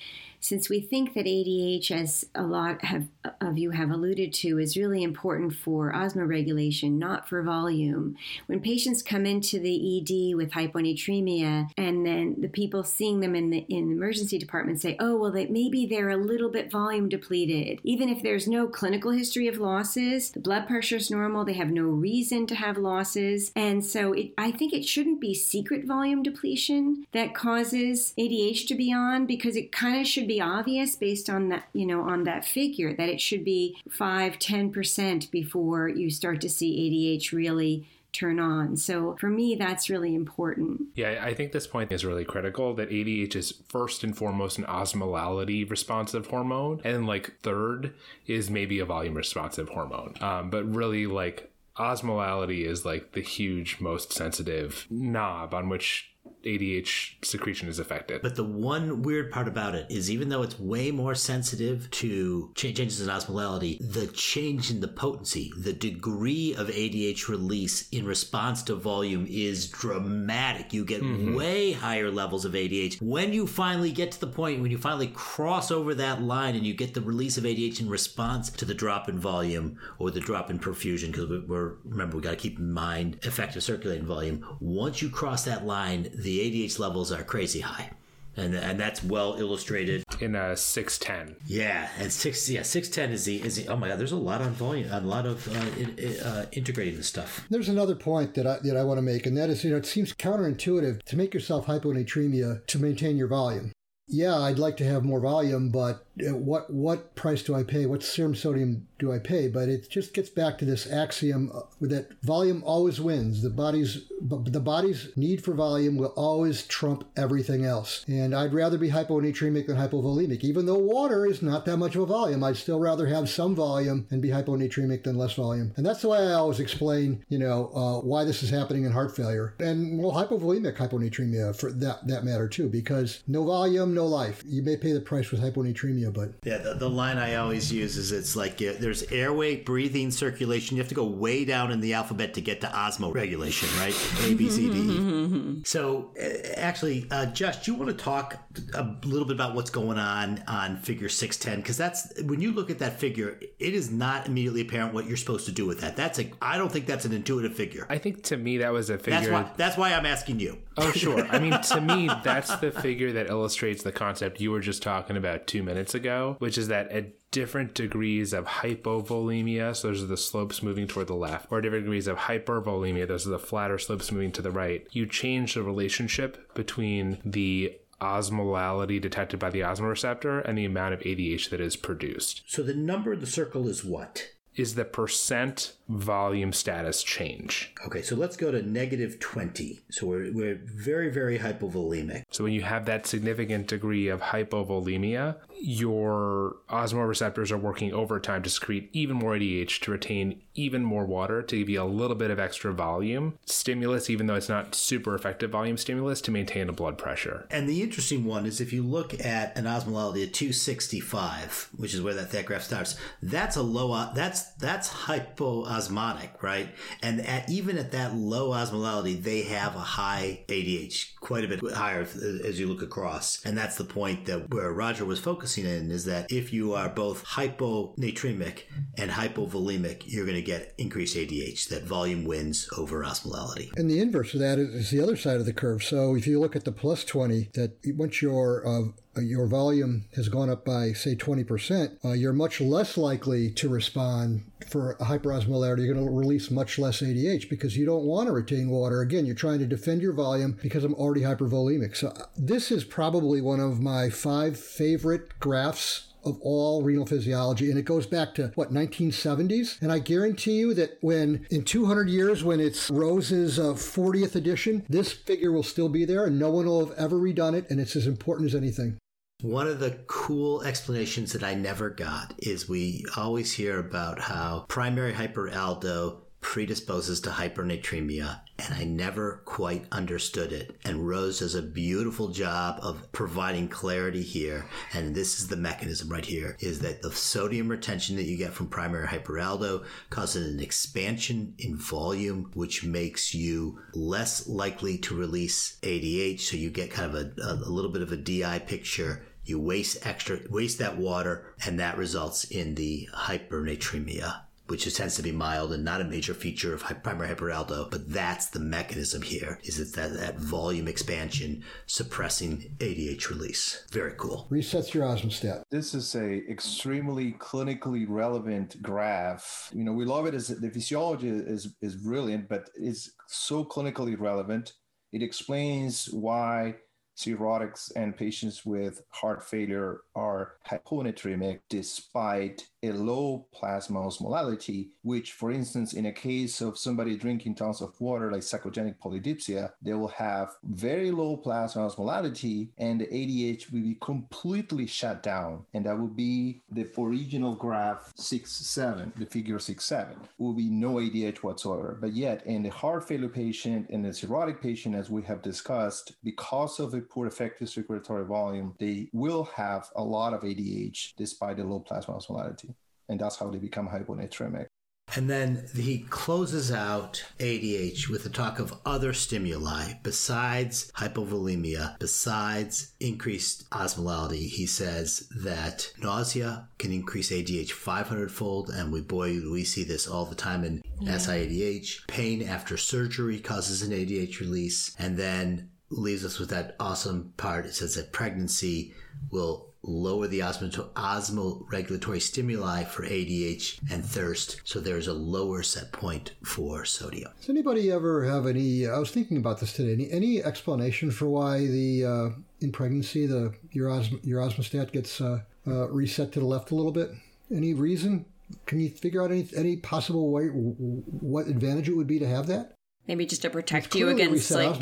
since we think that ADH, as a lot have, of you have alluded to, is really important for osmoregulation, not for volume. When patients come into the ED with hyponatremia, and then the people seeing them in the in the emergency department say, "Oh, well, they, maybe they're a little bit volume depleted," even if there's no clinical history of losses, the blood pressure is normal, they have no reason to have losses, and so it, I think it shouldn't be secret volume depletion that causes ADH to be on because it kind of should be obvious based on that, you know, on that figure that it should be 5, 10% before you start to see ADH really turn on. So for me, that's really important. Yeah, I think this point is really critical that ADH is first and foremost an osmolality responsive hormone. And like third is maybe a volume responsive hormone. Um, but really, like osmolality is like the huge, most sensitive knob on which ADH secretion is affected. But the one weird part about it is even though it's way more sensitive to changes in osmolality, the change in the potency, the degree of ADH release in response to volume is dramatic. You get mm-hmm. way higher levels of ADH. When you finally get to the point when you finally cross over that line and you get the release of ADH in response to the drop in volume or the drop in perfusion, because we're, remember, we got to keep in mind effective circulating volume. Once you cross that line, the ADH levels are crazy high and and that's well illustrated in a uh, six ten. Yeah, and six yeah six ten is the is the oh my god. There's a lot on volume, a lot of uh, in, uh, integrating the stuff. There's another point that I that I want to make, and that is you know it seems counterintuitive to make yourself hyponatremia to maintain your volume. Yeah, I'd like to have more volume, but what what price do I pay? What serum sodium do I pay? But it just gets back to this axiom uh, that volume always wins. The body's the body's need for volume will always trump everything else. And I'd rather be hyponatremic than hypovolemic. Even though water is not that much of a volume, I'd still rather have some volume and be hyponatremic than less volume. And that's the way I always explain, you know, uh, why this is happening in heart failure and well, hypovolemic hyponatremia for that that matter too, because no volume, no life. You may pay the price with hyponatremia but yeah, the, the line I always use is it's like uh, there's airway, breathing, circulation. You have to go way down in the alphabet to get to osmo regulation, right? A, B, C, D, E. so uh, actually, uh, Josh, do you want to talk a little bit about what's going on on Figure six ten? Because that's when you look at that figure, it is not immediately apparent what you're supposed to do with that. That's a I don't think that's an intuitive figure. I think to me that was a figure. That's why, that's why I'm asking you. Oh sure. I mean, to me, that's the figure that illustrates the concept you were just talking about two minutes ago, which is that at different degrees of hypovolemia, so those are the slopes moving toward the left, or different degrees of hypervolemia, those are the flatter slopes moving to the right, you change the relationship between the osmolality detected by the osmoreceptor and the amount of ADH that is produced. So the number of the circle is what? Is the percent volume status change. Okay, so let's go to negative 20. So we're, we're very, very hypovolemic. So when you have that significant degree of hypovolemia, your osmoreceptors are working overtime to secrete even more ADH to retain even more water to give you a little bit of extra volume stimulus, even though it's not super effective volume stimulus to maintain a blood pressure. And the interesting one is if you look at an osmolality of 265, which is where that, that graph starts, that's a low, that's, that's hypo uh, osmotic, right? And at, even at that low osmolality, they have a high ADH, quite a bit higher as you look across. And that's the point that where Roger was focusing in is that if you are both hyponatremic and hypovolemic, you're going to get increased ADH. That volume wins over osmolality. And the inverse of that is the other side of the curve. So if you look at the plus 20, that once your uh, your volume has gone up by, say, 20%, uh, you're much less likely to respond for a hyperosmolarity. You're going to release much less ADH because you don't want to retain water. Again, you're trying to defend your volume because I'm already hypervolemic. So uh, this is probably one of my five favorite graphs of all renal physiology. And it goes back to what, 1970s? And I guarantee you that when in 200 years, when it's Rose's uh, 40th edition, this figure will still be there and no one will have ever redone it. And it's as important as anything. One of the cool explanations that I never got is we always hear about how primary hyperaldo predisposes to hypernatremia, and I never quite understood it. And Rose does a beautiful job of providing clarity here. And this is the mechanism right here is that the sodium retention that you get from primary hyperaldo causes an expansion in volume, which makes you less likely to release ADH. So you get kind of a, a little bit of a DI picture you waste extra waste that water and that results in the hypernatremia which tends to be mild and not a major feature of primary hyperaldo, but that's the mechanism here, is it that, that volume expansion suppressing ADH release. Very cool. Resets your osmostat. This is a extremely clinically relevant graph. You know, we love it as the physiology is, is brilliant, but it's so clinically relevant. It explains why cirrhotics and patients with heart failure are hyponatremic despite a low plasma osmolality, which, for instance, in a case of somebody drinking tons of water, like psychogenic polydipsia, they will have very low plasma osmolality and the ADH will be completely shut down. And that would be the original graph 6 7, the figure 6 7, will be no ADH whatsoever. But yet, in the heart failure patient and the cirrhotic patient, as we have discussed, because of a poor effective circulatory volume, they will have a lot of ADH despite the low plasma osmolality. And that's how they become hyponatremic. And then he closes out ADH with a talk of other stimuli besides hypovolemia, besides increased osmolality. He says that nausea can increase ADH 500 fold, and we boy, we see this all the time in yeah. SIADH. Pain after surgery causes an ADH release, and then leaves us with that awesome part. It says that pregnancy will lower the osmoregulatory stimuli for ADH and thirst, so there's a lower set point for sodium. Does anybody ever have any? I was thinking about this today. Any, any explanation for why the uh, in pregnancy the your, osm, your osmostat gets uh, uh, reset to the left a little bit? Any reason? Can you figure out any any possible way what advantage it would be to have that? Maybe just to protect you against like.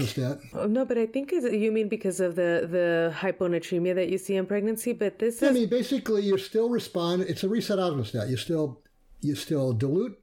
Oh, no, but I think you mean because of the the hyponatremia that you see in pregnancy. But this yeah, is. I mean, basically, you still respond. It's a reset osmostat. You still you still dilute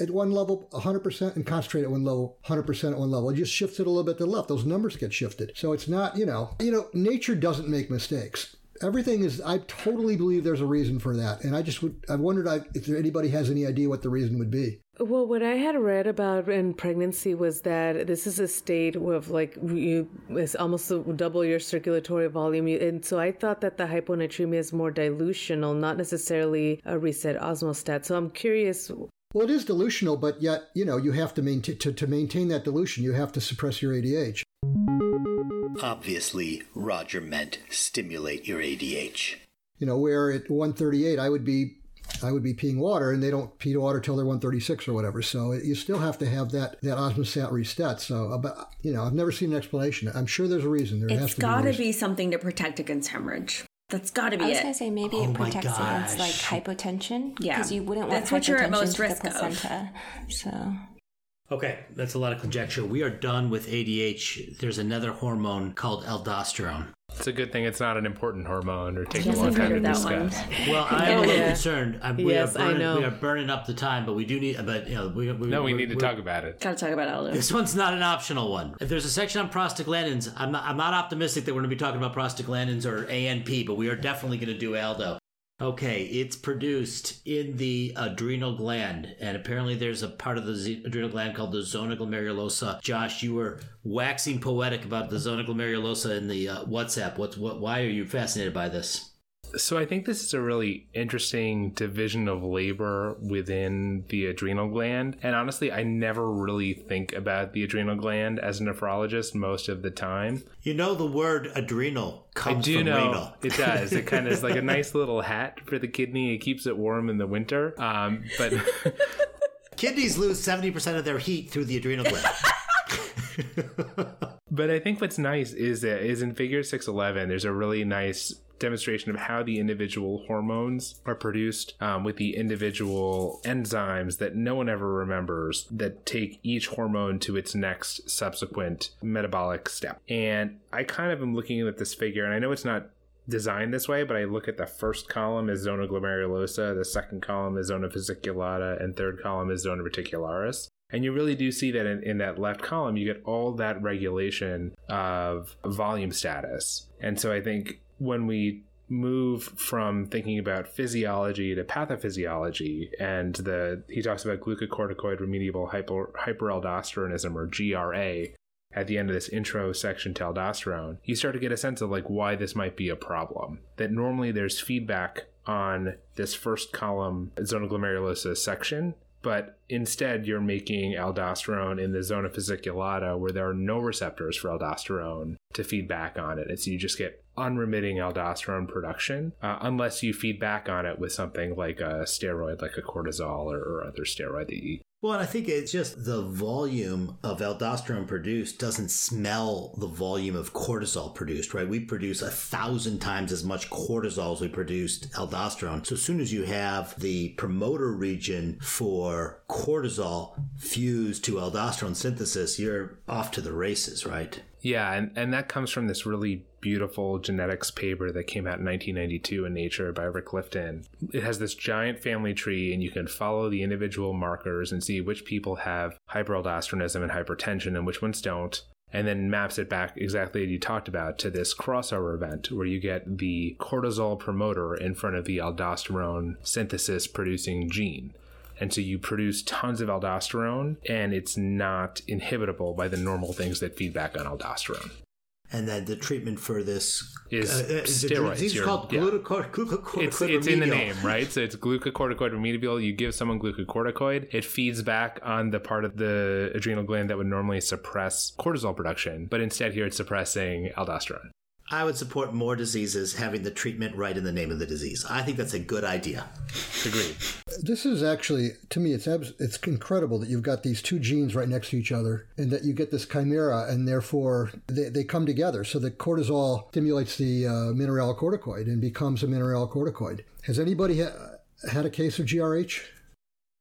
at one level 100% and concentrate at one level 100% at one level. It just shifts it a little bit to the left. Those numbers get shifted. So it's not, you know, you know, nature doesn't make mistakes. Everything is, I totally believe there's a reason for that. And I just would, I wondered if anybody has any idea what the reason would be. Well, what I had read about in pregnancy was that this is a state of like you it's almost double your circulatory volume, and so I thought that the hyponatremia is more dilutional, not necessarily a reset osmostat. So I'm curious. Well, it is dilutional, but yet you know you have to maintain to, to maintain that dilution, you have to suppress your ADH. Obviously, Roger meant stimulate your ADH. You know, where at 138, I would be I would be peeing water, and they don't pee water till they're 136 or whatever. So you still have to have that that osmostat reset. So, uh, but you know, I've never seen an explanation. I'm sure there's a reason. There it's got to be, be, something to protect against hemorrhage. That's got to be I was it. gonna say maybe oh it protects against like hypotension. Yeah, because you wouldn't want that's what you're at most risk of. placenta. So. Okay, that's a lot of conjecture. We are done with ADH. There's another hormone called aldosterone. It's a good thing it's not an important hormone or takes a long time to discuss. Well, I'm a little concerned. I'm, we yes, are burning, I know. We are burning up the time, but we do need. But you know, we, we no, we need to talk about it. Got to talk about Aldo. This one's not an optional one. If there's a section on prostaglandins, I'm not, I'm not optimistic that we're going to be talking about prostaglandins or ANP, but we are definitely going to do Aldo. Okay, it's produced in the adrenal gland, and apparently there's a part of the adrenal gland called the zona glomerulosa. Josh, you were waxing poetic about the zona glomerulosa in the uh, WhatsApp. What's what? Why are you fascinated by this? So I think this is a really interesting division of labor within the adrenal gland. And honestly, I never really think about the adrenal gland as a nephrologist most of the time. You know the word adrenal comes I do know renal. it does. It kind of is like a nice little hat for the kidney. It keeps it warm in the winter. Um, but kidneys lose 70% of their heat through the adrenal gland. but I think what's nice is that is in figure 611 there's a really nice demonstration of how the individual hormones are produced um, with the individual enzymes that no one ever remembers that take each hormone to its next subsequent metabolic step. And I kind of am looking at this figure, and I know it's not designed this way, but I look at the first column as zona glomerulosa, the second column is zona fasciculata, and third column is zona reticularis. And you really do see that in, in, that left column, you get all that regulation of volume status. And so I think when we move from thinking about physiology to pathophysiology and the he talks about glucocorticoid remediable hyper, hyperaldosteronism or GRA at the end of this intro section to aldosterone you start to get a sense of like why this might be a problem that normally there's feedback on this first column zona glomerulosa section but instead you're making aldosterone in the zona fasciculata where there are no receptors for aldosterone to feed back on it. And so you just get unremitting aldosterone production uh, unless you feed back on it with something like a steroid like a cortisol or, or other steroid that you Well, and I think it's just the volume of aldosterone produced doesn't smell the volume of cortisol produced, right? We produce a thousand times as much cortisol as we produced aldosterone. So as soon as you have the promoter region for cortisol fused to aldosterone synthesis, you're off to the races, right? Yeah, and, and that comes from this really beautiful genetics paper that came out in 1992 in Nature by Rick Lifton. It has this giant family tree, and you can follow the individual markers and see which people have hyperaldosteronism and hypertension and which ones don't. And then maps it back exactly as you talked about to this crossover event where you get the cortisol promoter in front of the aldosterone synthesis producing gene. And so you produce tons of aldosterone, and it's not inhibitable by the normal things that feed back on aldosterone. And then the treatment for this is uh, uh, steroids. disease is You're- called yeah. glucocorticoid It's, it's in the name, right? So it's glucocorticoid remedial. You give someone glucocorticoid, it feeds back on the part of the adrenal gland that would normally suppress cortisol production, but instead here it's suppressing aldosterone. I would support more diseases having the treatment right in the name of the disease. I think that's a good idea. Agreed. This is actually, to me, it's abs- it's incredible that you've got these two genes right next to each other, and that you get this chimera, and therefore they, they come together. So the cortisol stimulates the uh, mineralocorticoid and becomes a mineralocorticoid. Has anybody ha- had a case of GRH?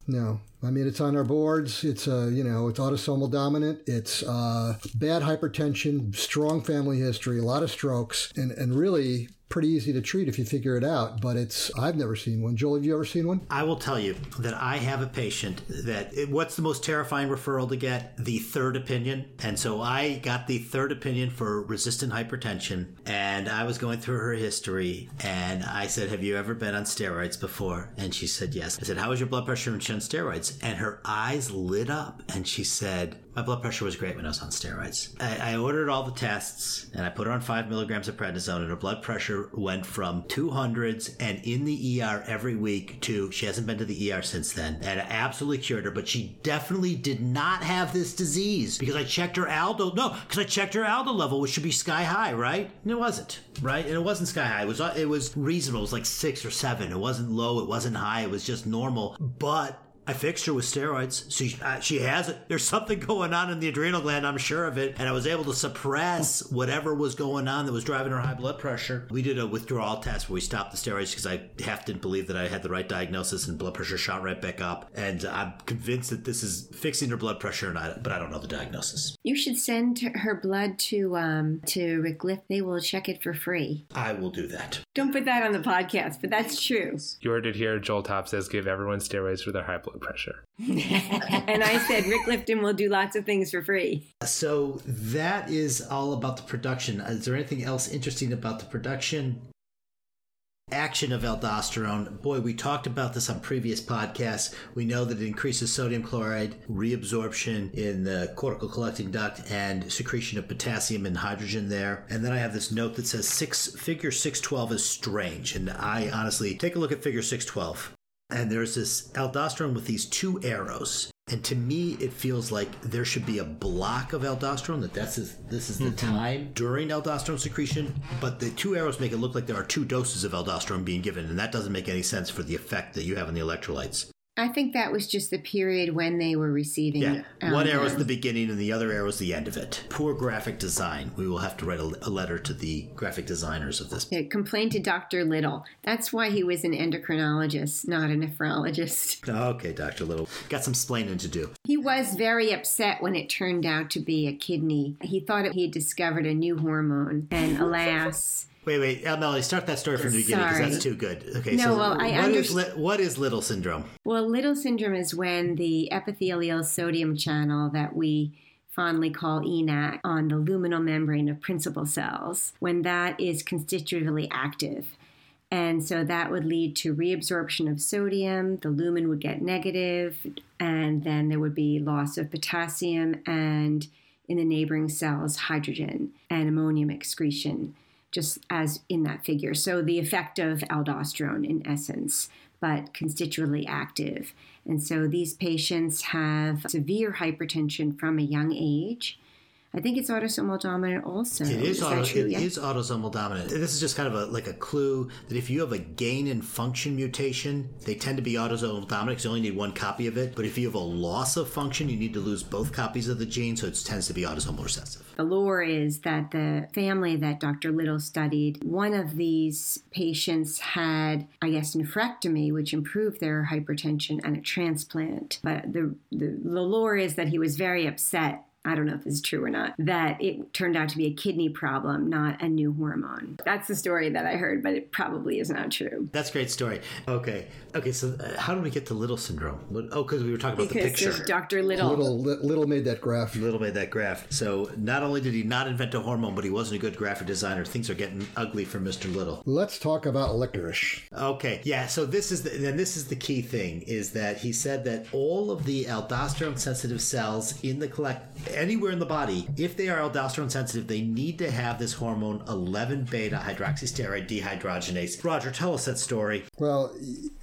No. I mean, it's on our boards. It's uh, you know, it's autosomal dominant. It's uh, bad hypertension, strong family history, a lot of strokes, and and really pretty easy to treat if you figure it out. But it's I've never seen one. Joel, have you ever seen one? I will tell you that I have a patient that what's the most terrifying referral to get? The third opinion. And so I got the third opinion for resistant hypertension and I was going through her history and I said, Have you ever been on steroids before? And she said, Yes. I said, How was your blood pressure when she on steroids? And her eyes lit up and she said, my blood pressure was great when I was on steroids. I, I ordered all the tests and I put her on five milligrams of prednisone, and her blood pressure went from 200s and in the ER every week to she hasn't been to the ER since then. And I absolutely cured her, but she definitely did not have this disease because I checked her Aldo. No, because I checked her Aldo level, which should be sky high, right? And it wasn't, right? And it wasn't sky high. It was it was reasonable. It was like six or seven. It wasn't low. It wasn't high. It was just normal. But I fixed her with steroids. She, uh, she has it. There's something going on in the adrenal gland, I'm sure of it. And I was able to suppress whatever was going on that was driving her high blood pressure. We did a withdrawal test where we stopped the steroids because I half didn't believe that I had the right diagnosis and blood pressure shot right back up. And I'm convinced that this is fixing her blood pressure, and I, but I don't know the diagnosis. You should send her blood to um, to Rick Lift. They will check it for free. I will do that. Don't put that on the podcast, but that's true. You heard it here. Joel Top says give everyone steroids for their high blood pressure. and I said Rick Lifton will do lots of things for free. So that is all about the production. Is there anything else interesting about the production? Action of aldosterone. Boy, we talked about this on previous podcasts. We know that it increases sodium chloride reabsorption in the cortical collecting duct and secretion of potassium and hydrogen there. And then I have this note that says six figure 612 is strange. And I honestly take a look at figure 612. And there's this aldosterone with these two arrows. And to me, it feels like there should be a block of aldosterone, that that's is, this is the hmm. time during aldosterone secretion. But the two arrows make it look like there are two doses of aldosterone being given. And that doesn't make any sense for the effect that you have on the electrolytes. I think that was just the period when they were receiving. Yeah. um, One arrow is the beginning and the other arrow is the end of it. Poor graphic design. We will have to write a, a letter to the graphic designers of this. Yeah, complained to Dr. Little. That's why he was an endocrinologist, not a nephrologist. Okay, Dr. Little. Got some splaining to do. He was very upset when it turned out to be a kidney. He thought he had discovered a new hormone, and alas. Wait, wait, Melody, start that story from the beginning because that's too good. Okay, No, so well, I what is underst- li- what is little syndrome? Well, Little syndrome is when the epithelial sodium channel that we fondly call ENaC on the luminal membrane of principal cells, when that is constitutively active. And so that would lead to reabsorption of sodium, the lumen would get negative, and then there would be loss of potassium and in the neighboring cells, hydrogen and ammonium excretion, just as in that figure. So the effect of aldosterone in essence, but constitutively active. And so these patients have severe hypertension from a young age. I think it's autosomal dominant also. It is, is it yeah. is autosomal dominant. This is just kind of a like a clue that if you have a gain in function mutation, they tend to be autosomal dominant because you only need one copy of it. But if you have a loss of function, you need to lose both copies of the gene, so it tends to be autosomal recessive. The lore is that the family that Dr. Little studied, one of these patients had, I guess, nephrectomy, which improved their hypertension, and a transplant. But the, the, the lore is that he was very upset I don't know if this is true or not, that it turned out to be a kidney problem, not a new hormone. That's the story that I heard, but it probably is not true. That's a great story. Okay. Okay, so uh, how did we get to Little syndrome? Oh, because we were talking about the picture. there's Dr. Little. Little, Li- Little made that graph. Little made that graph. So not only did he not invent a hormone, but he wasn't a good graphic designer. Things are getting ugly for Mr. Little. Let's talk about licorice. Okay, yeah. So this is the, and this is the key thing is that he said that all of the aldosterone sensitive cells in the collect anywhere in the body, if they are aldosterone sensitive, they need to have this hormone 11 beta hydroxysteroid dehydrogenase. Roger, tell us that story. Well,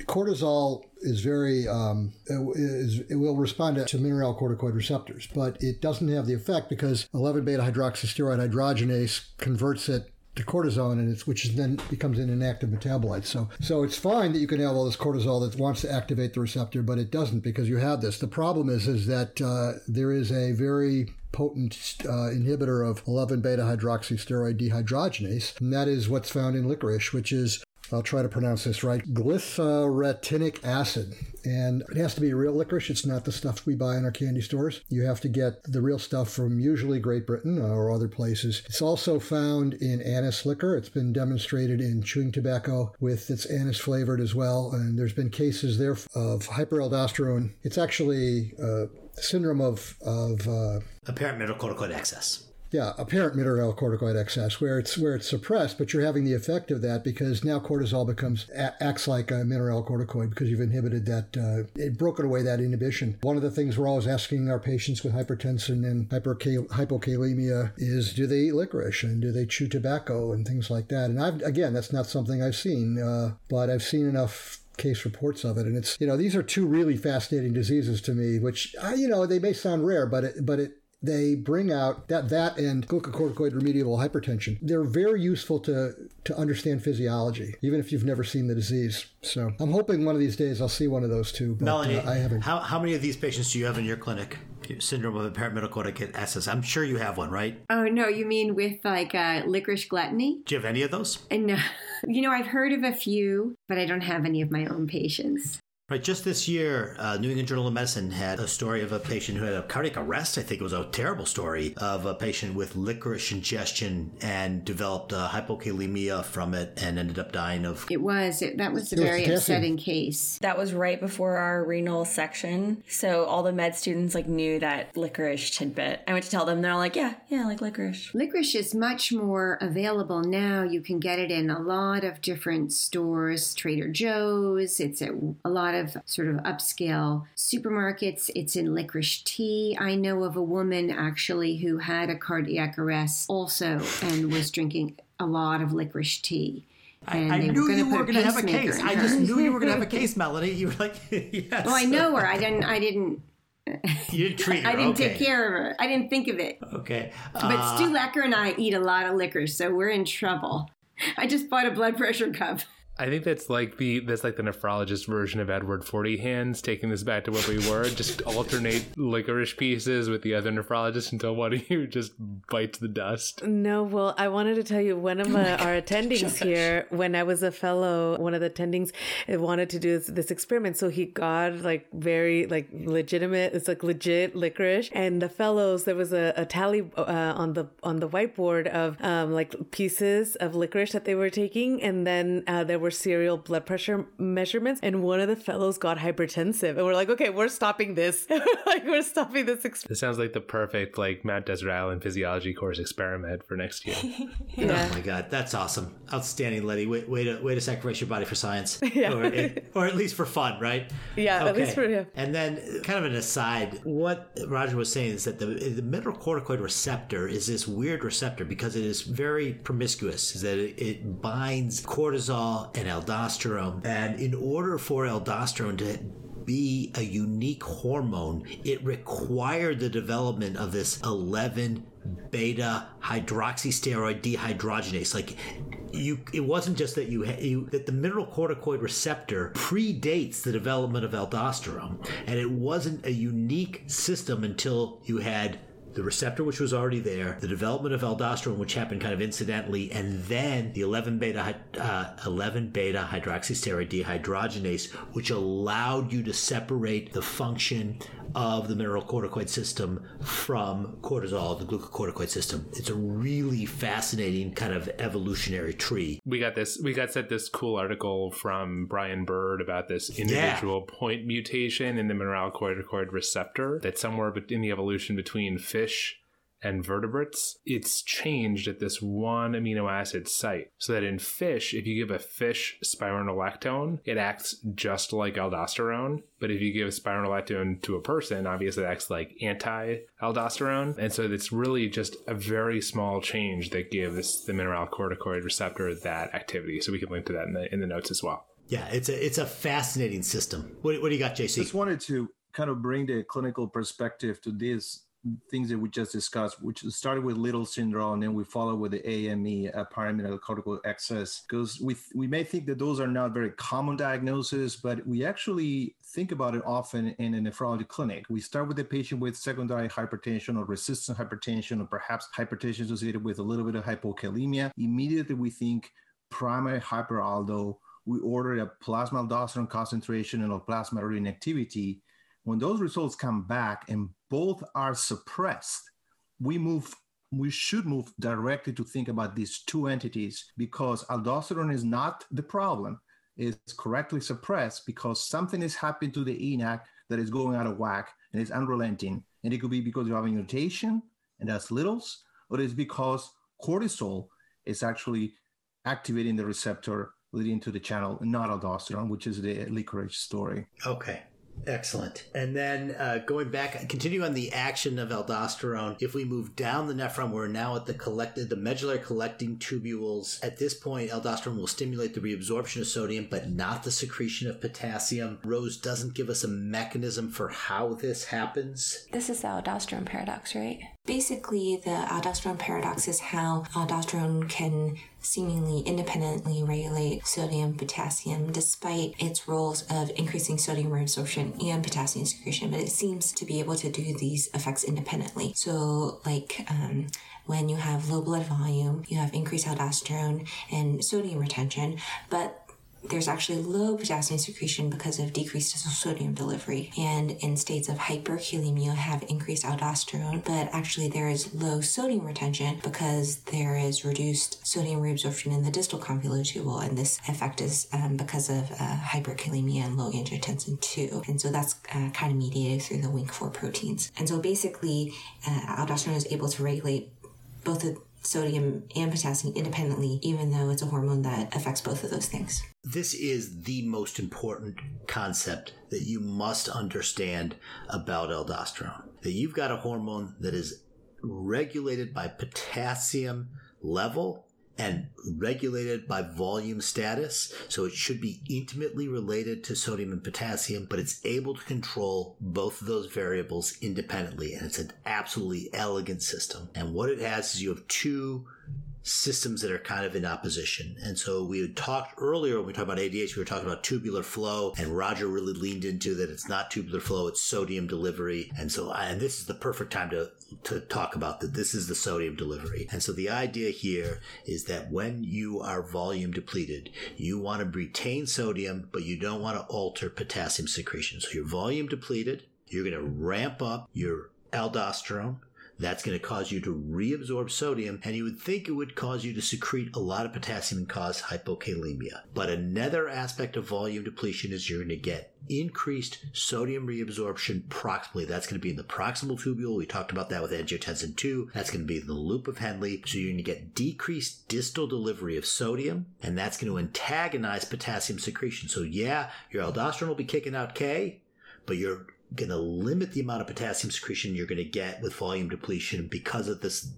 cortisol is very um, is, it will respond to mineralocorticoid receptors, but it doesn't have the effect because 11 beta hydroxysteroid hydrogenase converts it to cortisone, and it's which then becomes an inactive metabolite. So, so it's fine that you can have all this cortisol that wants to activate the receptor, but it doesn't because you have this. The problem is is that uh, there is a very potent uh, inhibitor of 11 beta hydroxysteroid dehydrogenase, and that is what's found in licorice, which is I'll try to pronounce this right. Glyceretinic acid. And it has to be real licorice. It's not the stuff we buy in our candy stores. You have to get the real stuff from usually Great Britain or other places. It's also found in anise liquor. It's been demonstrated in chewing tobacco with its anise flavored as well. And there's been cases there of hyperaldosterone. It's actually uh, syndrome of, of uh, Apparent mineralocorticoid excess. Yeah, apparent mineralocorticoid excess, where it's where it's suppressed, but you're having the effect of that because now cortisol becomes acts like a mineralocorticoid because you've inhibited that, uh, it broken away that inhibition. One of the things we're always asking our patients with hypertension and hypercal- hypokalemia is, do they eat licorice and do they chew tobacco and things like that? And I've again, that's not something I've seen, uh, but I've seen enough case reports of it and it's you know these are two really fascinating diseases to me which uh, you know they may sound rare but it but it they bring out that that and glucocorticoid remediable hypertension. They're very useful to to understand physiology, even if you've never seen the disease. So I'm hoping one of these days I'll see one of those too. But Melanie, uh, I haven't. How, how many of these patients do you have in your clinic? Syndrome of apparent mineralocorticoid excess. I'm sure you have one, right? Oh, no, you mean with like uh, licorice gluttony? Do you have any of those? And no, you know, I've heard of a few, but I don't have any of my own patients. Right, just this year, uh, New England Journal of Medicine had a story of a patient who had a cardiac arrest. I think it was a terrible story of a patient with licorice ingestion and developed uh, hypokalemia from it and ended up dying of. It was, it, that was a It very potassium. upsetting case. That was right before our renal section. So all the med students like knew that licorice tidbit. I went to tell them, they're all like, yeah, yeah, I like licorice. Licorice is much more available now. You can get it in a lot of different stores, Trader Joe's. It's at a lot of sort of upscale supermarkets. It's in licorice tea. I know of a woman actually who had a cardiac arrest also and was drinking a lot of licorice tea. And I they knew you were going to have a case. I just knew you were going to have a case, Melanie. You were like, yes. Well, I know her. I didn't. I didn't. You didn't treat her. I didn't okay. take care of her. I didn't think of it. Okay. But Uh, Stu Lecker and I eat a lot of licorice, so we're in trouble. I just bought a blood pressure cup. I think that's like the that's like the nephrologist version of Edward Forty Hands, taking this back to where we were. just alternate licorice pieces with the other nephrologist until one of you just bites the dust. No, well, I wanted to tell you one of my, our attendings here, when I was a fellow, one of the attendings wanted to do this, this experiment. So he got like very like legitimate, it's like legit licorice. And the fellows, there was a, a tally uh, on the on the whiteboard of um, like pieces of licorice that they were taking, and then uh, there were serial blood pressure measurements. And one of the fellows got hypertensive, and we're like, okay, we're stopping this. like we're stopping this experiment. This sounds like the perfect like Mount Desert Island physiology course experiment for next year. Oh my god, that's awesome! Outstanding, Letty. Way, way to way to sacrifice your body for science, Yeah. or, eh, or at least for fun, right? Yeah, at least for- yeah. And then, kind of an aside, what Roger was saying is that the the mineralocorticoid receptor is this weird receptor because it is very promiscuous. Is that it, it binds cortisol and aldosterone, and in order for aldosterone to be a unique hormone, it required the development of this 11 beta hydroxysteroid dehydrogenase. Like you, it wasn't just that you, you that the mineral corticoid receptor predates the development of aldosterone, and it wasn't a unique system until you had the receptor which was already there, the development of aldosterone which happened kind of incidentally, and then the 11 beta uh, 11 beta hydroxysteroid dehydrogenase, which allowed you to separate the function of the mineralocorticoid system from cortisol, the glucocorticoid system. It's a really fascinating kind of evolutionary tree. We got this. We got sent this cool article from Brian Bird about this individual yeah. point mutation in the mineralocorticoid receptor that's somewhere in the evolution between fish and vertebrates, it's changed at this one amino acid site. So that in fish, if you give a fish spironolactone, it acts just like aldosterone. But if you give spironolactone to a person, obviously it acts like anti aldosterone. And so it's really just a very small change that gives the mineralocorticoid receptor that activity. So we can link to that in the, in the notes as well. Yeah, it's a it's a fascinating system. What, what do you got, JC? Just wanted to kind of bring the clinical perspective to this things that we just discussed, which started with Little syndrome, and then we follow with the AME, a uh, cortical excess, because we we may think that those are not very common diagnoses, but we actually think about it often in a nephrology clinic. We start with the patient with secondary hypertension or resistant hypertension, or perhaps hypertension associated with a little bit of hypokalemia. Immediately, we think primary hyperaldo. We order a plasma aldosterone concentration and a plasma renin activity when those results come back and both are suppressed, we move we should move directly to think about these two entities because aldosterone is not the problem. It's correctly suppressed because something is happening to the ENaC that is going out of whack and it's unrelenting. And it could be because you have a mutation and that's littles, or it's because cortisol is actually activating the receptor leading to the channel, not aldosterone, which is the licorice story. Okay. Excellent. And then uh, going back, continue on the action of aldosterone. If we move down the nephron, we're now at the collected, the medullary collecting tubules. At this point, aldosterone will stimulate the reabsorption of sodium, but not the secretion of potassium. Rose doesn't give us a mechanism for how this happens. This is the aldosterone paradox, right? Basically, the aldosterone paradox is how aldosterone can seemingly independently regulate sodium potassium despite its roles of increasing sodium reabsorption and potassium secretion, but it seems to be able to do these effects independently. So, like, um, when you have low blood volume, you have increased aldosterone and sodium retention, but there's actually low potassium secretion because of decreased sodium delivery. And in states of hyperkalemia have increased aldosterone, but actually there is low sodium retention because there is reduced sodium reabsorption in the distal convoluted tubule. And this effect is um, because of uh, hyperkalemia and low angiotensin 2. And so that's uh, kind of mediated through the WNC4 proteins. And so basically, uh, aldosterone is able to regulate both the sodium and potassium independently, even though it's a hormone that affects both of those things. This is the most important concept that you must understand about aldosterone. That you've got a hormone that is regulated by potassium level and regulated by volume status. So it should be intimately related to sodium and potassium, but it's able to control both of those variables independently. And it's an absolutely elegant system. And what it has is you have two systems that are kind of in opposition. And so we had talked earlier when we talked about ADH, we were talking about tubular flow, and Roger really leaned into that it's not tubular flow, it's sodium delivery. And so, and this is the perfect time to, to talk about that. This is the sodium delivery. And so the idea here is that when you are volume depleted, you want to retain sodium, but you don't want to alter potassium secretion. So you're volume depleted, you're going to ramp up your aldosterone that's going to cause you to reabsorb sodium, and you would think it would cause you to secrete a lot of potassium and cause hypokalemia. But another aspect of volume depletion is you're going to get increased sodium reabsorption proximally. That's going to be in the proximal tubule. We talked about that with angiotensin 2. That's going to be in the loop of Henle. So you're going to get decreased distal delivery of sodium, and that's going to antagonize potassium secretion. So yeah, your aldosterone will be kicking out K, but you're going to limit the amount of potassium secretion you're going to get with volume depletion because of this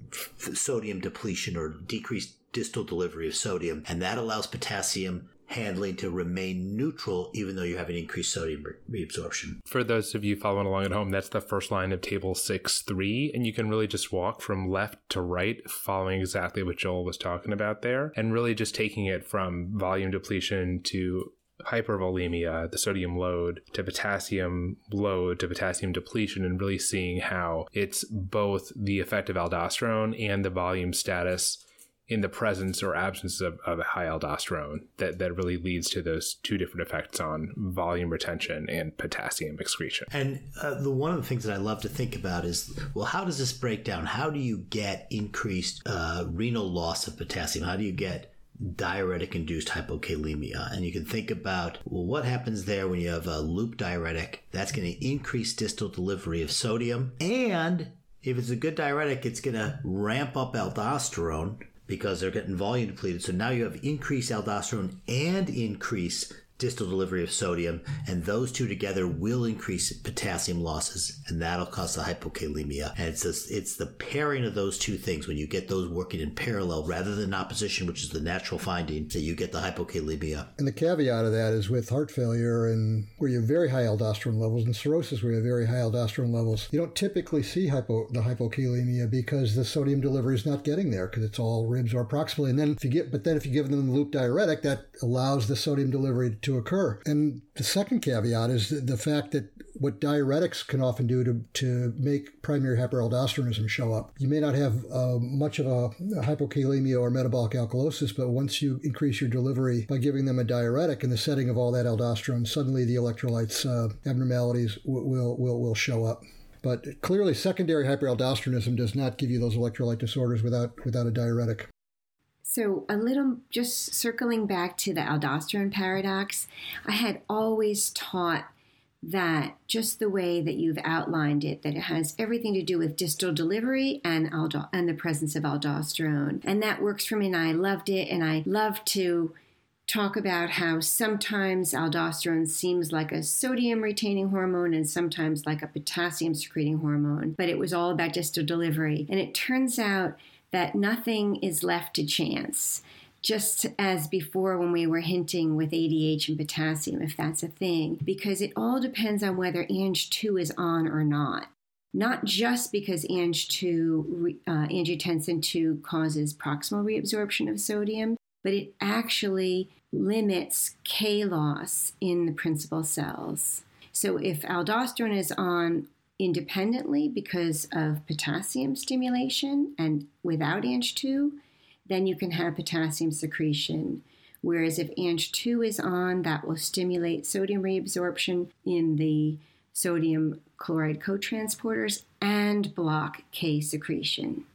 sodium depletion or decreased distal delivery of sodium. And that allows potassium handling to remain neutral, even though you're having increased sodium reabsorption. For those of you following along at home, that's the first line of table 6 3. And you can really just walk from left to right, following exactly what Joel was talking about there, and really just taking it from volume depletion to hypervolemia, the sodium load, to potassium load, to potassium depletion, and really seeing how it's both the effect of aldosterone and the volume status in the presence or absence of, of high aldosterone that, that really leads to those two different effects on volume retention and potassium excretion. And uh, the one of the things that I love to think about is, well, how does this break down? How do you get increased uh, renal loss of potassium? How do you get diuretic induced hypokalemia. And you can think about, well, what happens there when you have a loop diuretic? That's going to increase distal delivery of sodium. And if it's a good diuretic, it's going to ramp up aldosterone because they're getting volume depleted. So now you have increased aldosterone and increase distal delivery of sodium, and those two together will increase potassium losses, and that'll cause the hypokalemia. And it's a, it's the pairing of those two things when you get those working in parallel rather than opposition, which is the natural finding, that you get the hypokalemia. And the caveat of that is with heart failure and where you have very high aldosterone levels and cirrhosis where you have very high aldosterone levels, you don't typically see hypo, the hypokalemia because the sodium delivery is not getting there because it's all ribs or proximally. And then if you get, but then if you give them the loop diuretic, that allows the sodium delivery to occur. And the second caveat is the fact that what diuretics can often do to, to make primary hyperaldosteronism show up. You may not have uh, much of a hypokalemia or metabolic alkalosis, but once you increase your delivery by giving them a diuretic in the setting of all that aldosterone, suddenly the electrolytes uh, abnormalities will, will, will show up. But clearly, secondary hyperaldosteronism does not give you those electrolyte disorders without, without a diuretic. So, a little just circling back to the aldosterone paradox, I had always taught that just the way that you've outlined it, that it has everything to do with distal delivery and aldo- and the presence of aldosterone, and that works for me. And I loved it, and I love to talk about how sometimes aldosterone seems like a sodium retaining hormone and sometimes like a potassium secreting hormone, but it was all about distal delivery. And it turns out that nothing is left to chance. Just as before, when we were hinting with ADH and potassium, if that's a thing, because it all depends on whether Ang2 is on or not. Not just because Ang2, uh, angiotensin 2 causes proximal reabsorption of sodium, but it actually limits K loss in the principal cells. So if aldosterone is on independently because of potassium stimulation and without Ang2, then you can have potassium secretion. Whereas if Ang2 is on, that will stimulate sodium reabsorption in the sodium chloride cotransporters and block K secretion.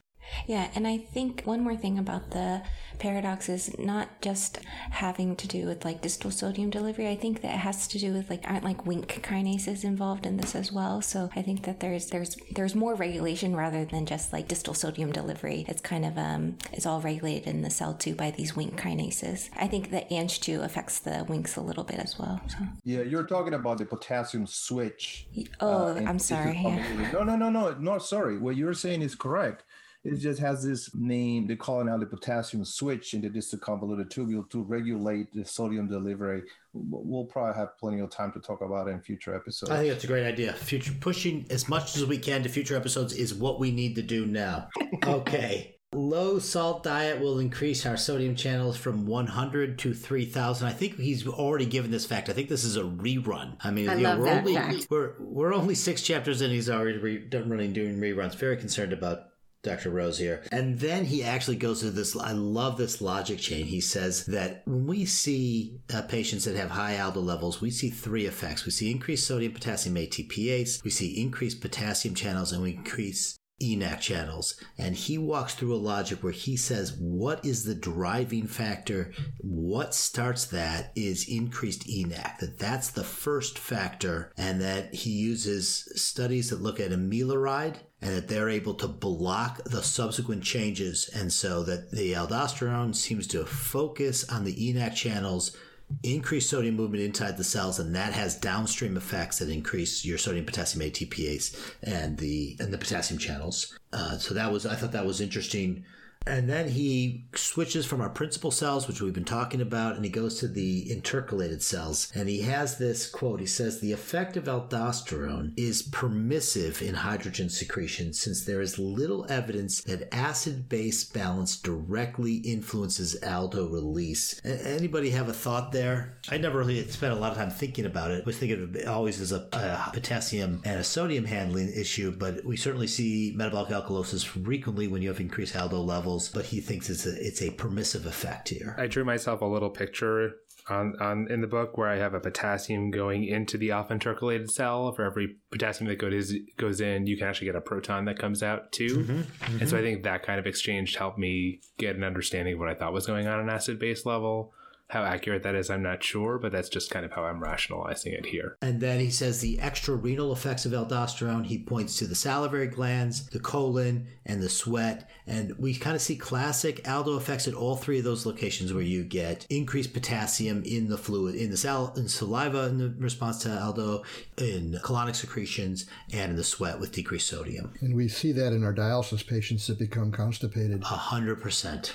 Yeah, and I think one more thing about the paradox is not just having to do with like distal sodium delivery. I think that it has to do with like aren't like WNK kinases involved in this as well. So I think that there's there's there's more regulation rather than just like distal sodium delivery. It's kind of um it's all regulated in the cell too by these WNK kinases. I think that Ang2 affects the WNKs a little bit as well. So. Yeah, you're talking about the potassium switch. Oh, uh, I'm sorry. Yeah. No, no, no, no, no. Sorry. What you're saying is correct it just has this name. They call it now the potassium switch in the distal convoluted tubule to regulate the sodium delivery. We'll probably have plenty of time to talk about it in future episodes. I think that's a great idea. Future pushing as much as we can to future episodes is what we need to do now. Okay. Low salt diet will increase our sodium channels from 100 to 3000. I think he's already given this fact. I think this is a rerun. I mean, I love we're that only fact. we're we're only 6 chapters in he's already re- done running doing reruns. Very concerned about Dr. Rose here. And then he actually goes to this. I love this logic chain. He says that when we see uh, patients that have high aldo levels, we see three effects. We see increased sodium potassium ATPase, we see increased potassium channels, and we increase ENaC channels. And he walks through a logic where he says, what is the driving factor? What starts that is increased ENaC, that that's the first factor, and that he uses studies that look at amiloride and that they're able to block the subsequent changes. And so that the aldosterone seems to focus on the ENaC channels increase sodium movement inside the cells, and that has downstream effects that increase your sodium potassium ATPase and the and the potassium channels. Uh, so that was I thought that was interesting. And then he switches from our principal cells, which we've been talking about, and he goes to the intercalated cells. And he has this quote. He says, The effect of aldosterone is permissive in hydrogen secretion since there is little evidence that acid base balance directly influences aldo release. Anybody have a thought there? I never really spent a lot of time thinking about it. I was thinking of it always as a, a potassium and a sodium handling issue, but we certainly see metabolic alkalosis frequently when you have increased aldo levels. But he thinks it's a it's a permissive effect here. I drew myself a little picture on, on in the book where I have a potassium going into the alpha intercalated cell. For every potassium that goes goes in, you can actually get a proton that comes out too. Mm-hmm, And so I think that kind of exchange helped me get an understanding of what I thought was going on in acid base level. How accurate that is, I'm not sure, but that's just kind of how I'm rationalizing it here. And then he says the extra renal effects of aldosterone. He points to the salivary glands, the colon, and the sweat. And we kind of see classic aldo effects at all three of those locations where you get increased potassium in the fluid, in the sal- in saliva in the response to aldo, in colonic secretions, and in the sweat with decreased sodium. And we see that in our dialysis patients that become constipated, A hundred percent.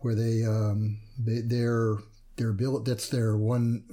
where they, um, they their their ability that's their one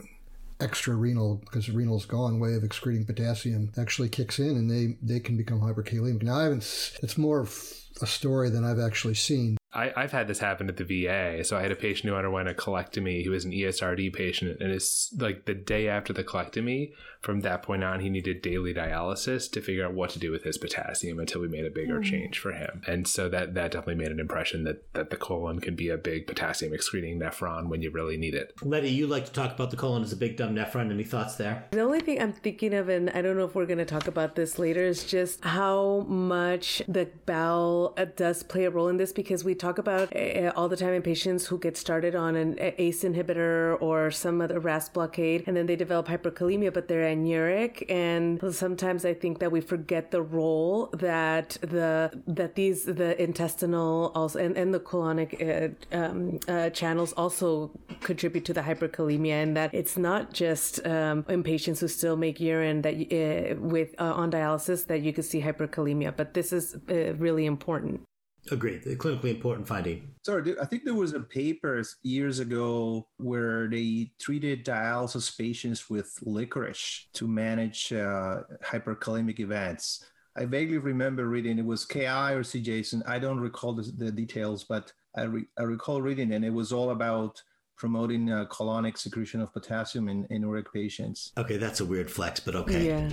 extra renal because renal's gone way of excreting potassium actually kicks in and they they can become hyperkalemic. Now I haven't it's more of a story than I've actually seen. I, I've had this happen at the VA. So I had a patient who underwent a colectomy who was an ESRD patient, and it's like the day after the colectomy. From that point on, he needed daily dialysis to figure out what to do with his potassium until we made a bigger change for him. And so that that definitely made an impression that that the colon can be a big potassium excreting nephron when you really need it. Letty, you like to talk about the colon as a big dumb nephron. Any thoughts there? The only thing I'm thinking of, and I don't know if we're going to talk about this later, is just how much the bowel uh, does play a role in this because we talk about uh, all the time in patients who get started on an ACE inhibitor or some other RAS blockade and then they develop hyperkalemia, but they're anuric. And sometimes I think that we forget the role that the that these the intestinal also and, and the colonic uh, um, uh, channels also contribute to the hyperkalemia, and that it's not just um, in patients who still make urine that uh, with uh, on dialysis that you could see hyperkalemia, but this is uh, really important. Agreed. A clinically important finding. Sorry, I think there was a paper years ago where they treated dialysis patients with licorice to manage uh, hyperkalemic events. I vaguely remember reading it was KI or C. I don't recall the, the details, but I, re- I recall reading, and it was all about promoting uh, colonic secretion of potassium in anuric patients. Okay, that's a weird flex, but okay. Yeah,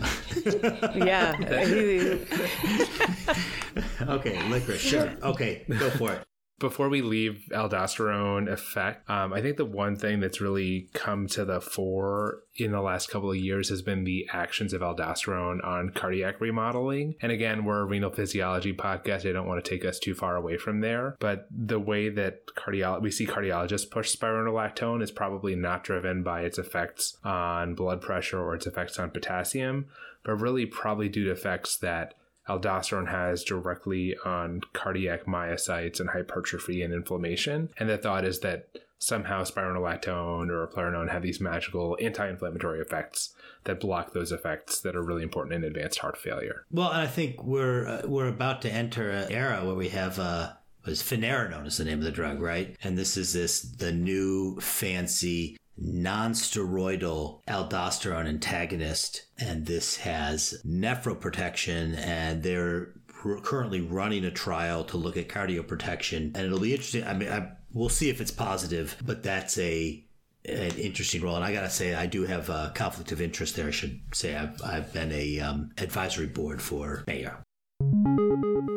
yeah. okay, licorice, sure. Okay, go for it. Before we leave aldosterone effect, um, I think the one thing that's really come to the fore in the last couple of years has been the actions of aldosterone on cardiac remodeling. And again, we're a renal physiology podcast. I don't want to take us too far away from there, but the way that cardio- we see cardiologists push spironolactone is probably not driven by its effects on blood pressure or its effects on potassium, but really probably due to effects that aldosterone has directly on cardiac myocytes and hypertrophy and inflammation. And the thought is that somehow spironolactone or eplerenone have these magical anti-inflammatory effects that block those effects that are really important in advanced heart failure. Well, I think we're uh, we're about to enter an era where we have uh was finerenone is the name of the drug, right? And this is this the new fancy non-steroidal aldosterone antagonist and this has nephroprotection and they're currently running a trial to look at cardioprotection and it'll be interesting i mean I, we'll see if it's positive but that's a an interesting role and i gotta say i do have a conflict of interest there i should say i've, I've been a um, advisory board for Bayer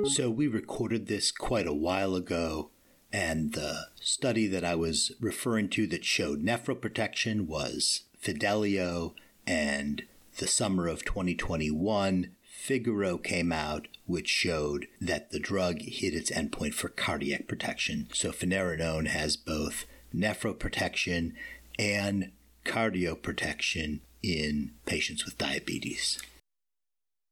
So we recorded this quite a while ago, and the study that I was referring to that showed nephroprotection was Fidelio, and the summer of 2021, Figaro came out, which showed that the drug hit its endpoint for cardiac protection. So finerenone has both nephroprotection and cardioprotection in patients with diabetes.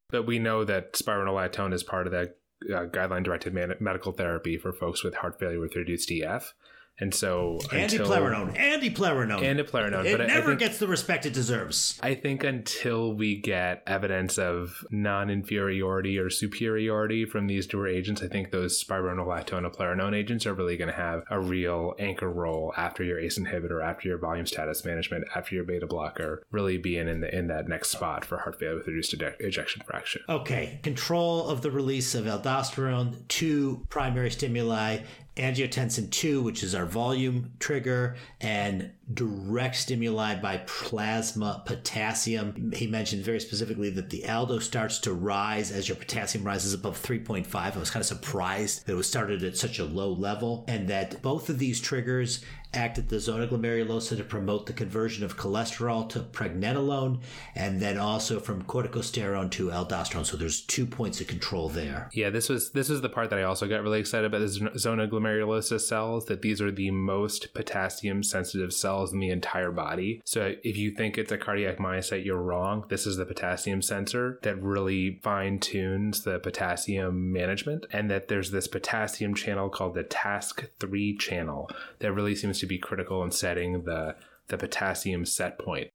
But we know that spironolactone is part of that uh, guideline directed man- medical therapy for folks with heart failure with reduced EF. And so And eplerenone, andiplerenone, and eplerenone, it but I- I never think- gets the respect it deserves. I think until we get evidence of non-inferiority or superiority from these newer agents, I think those spironolactone and eplerenone agents are really going to have a real anchor role after your ACE inhibitor, after your volume status management, after your beta blocker, really being in the in that next spot for heart failure with reduced ejection fraction. Okay, control of the release of aldosterone, two primary stimuli, angiotensin 2, which is our volume trigger, and direct stimuli by plasma potassium. He mentioned very specifically that the aldo starts to rise as your potassium rises above 3.5. I was kind of surprised that it was started at such a low level, and that both of these triggers act at the zona glomerulosa to promote the conversion of cholesterol to pregnenolone, and then also from corticosterone to aldosterone. So there's two points of control there. Yeah, this was this was the part that I also got really excited about the zona glomerulosa cells. That these are the most potassium sensitive cells in the entire body. So if you think it's a cardiac myocyte, you're wrong. This is the potassium sensor that really fine tunes the potassium management, and that there's this potassium channel called the TASK 3 channel that really seems to be critical in setting the the potassium set point.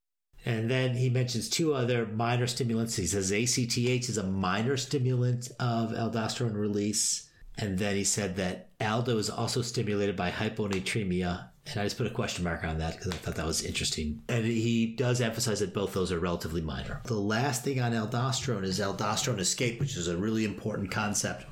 And then he mentions two other minor stimulants. He says ACTH is a minor stimulant of aldosterone release. And then he said that aldo is also stimulated by hyponatremia. And I just put a question mark on that because I thought that was interesting. And he does emphasize that both those are relatively minor. The last thing on aldosterone is aldosterone escape, which is a really important concept.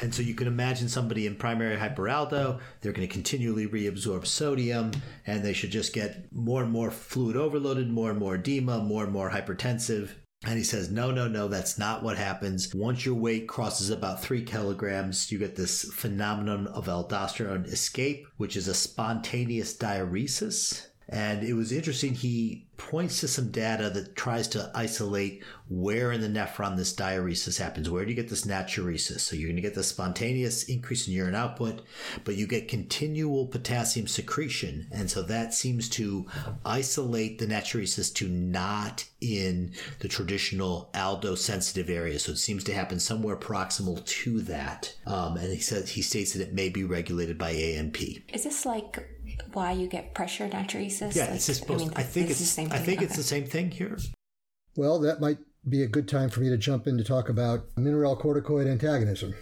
And so you can imagine somebody in primary hyperaldo, they're going to continually reabsorb sodium and they should just get more and more fluid overloaded, more and more edema, more and more hypertensive. And he says, no, no, no, that's not what happens. Once your weight crosses about three kilograms, you get this phenomenon of aldosterone escape, which is a spontaneous diuresis. And it was interesting. He points to some data that tries to isolate where in the nephron this diuresis happens. Where do you get this natriuresis? So you're going to get the spontaneous increase in urine output, but you get continual potassium secretion. And so that seems to isolate the natriuresis to not in the traditional aldo sensitive area. So it seems to happen somewhere proximal to that. Um, and he says he states that it may be regulated by ANP. Is this like why you get pressure natriuresis? Yeah, like, it's supposed. I, mean, I think it's. the same I think it's the same thing here. Well, that might be a good time for me to jump in to talk about mineralocorticoid antagonism.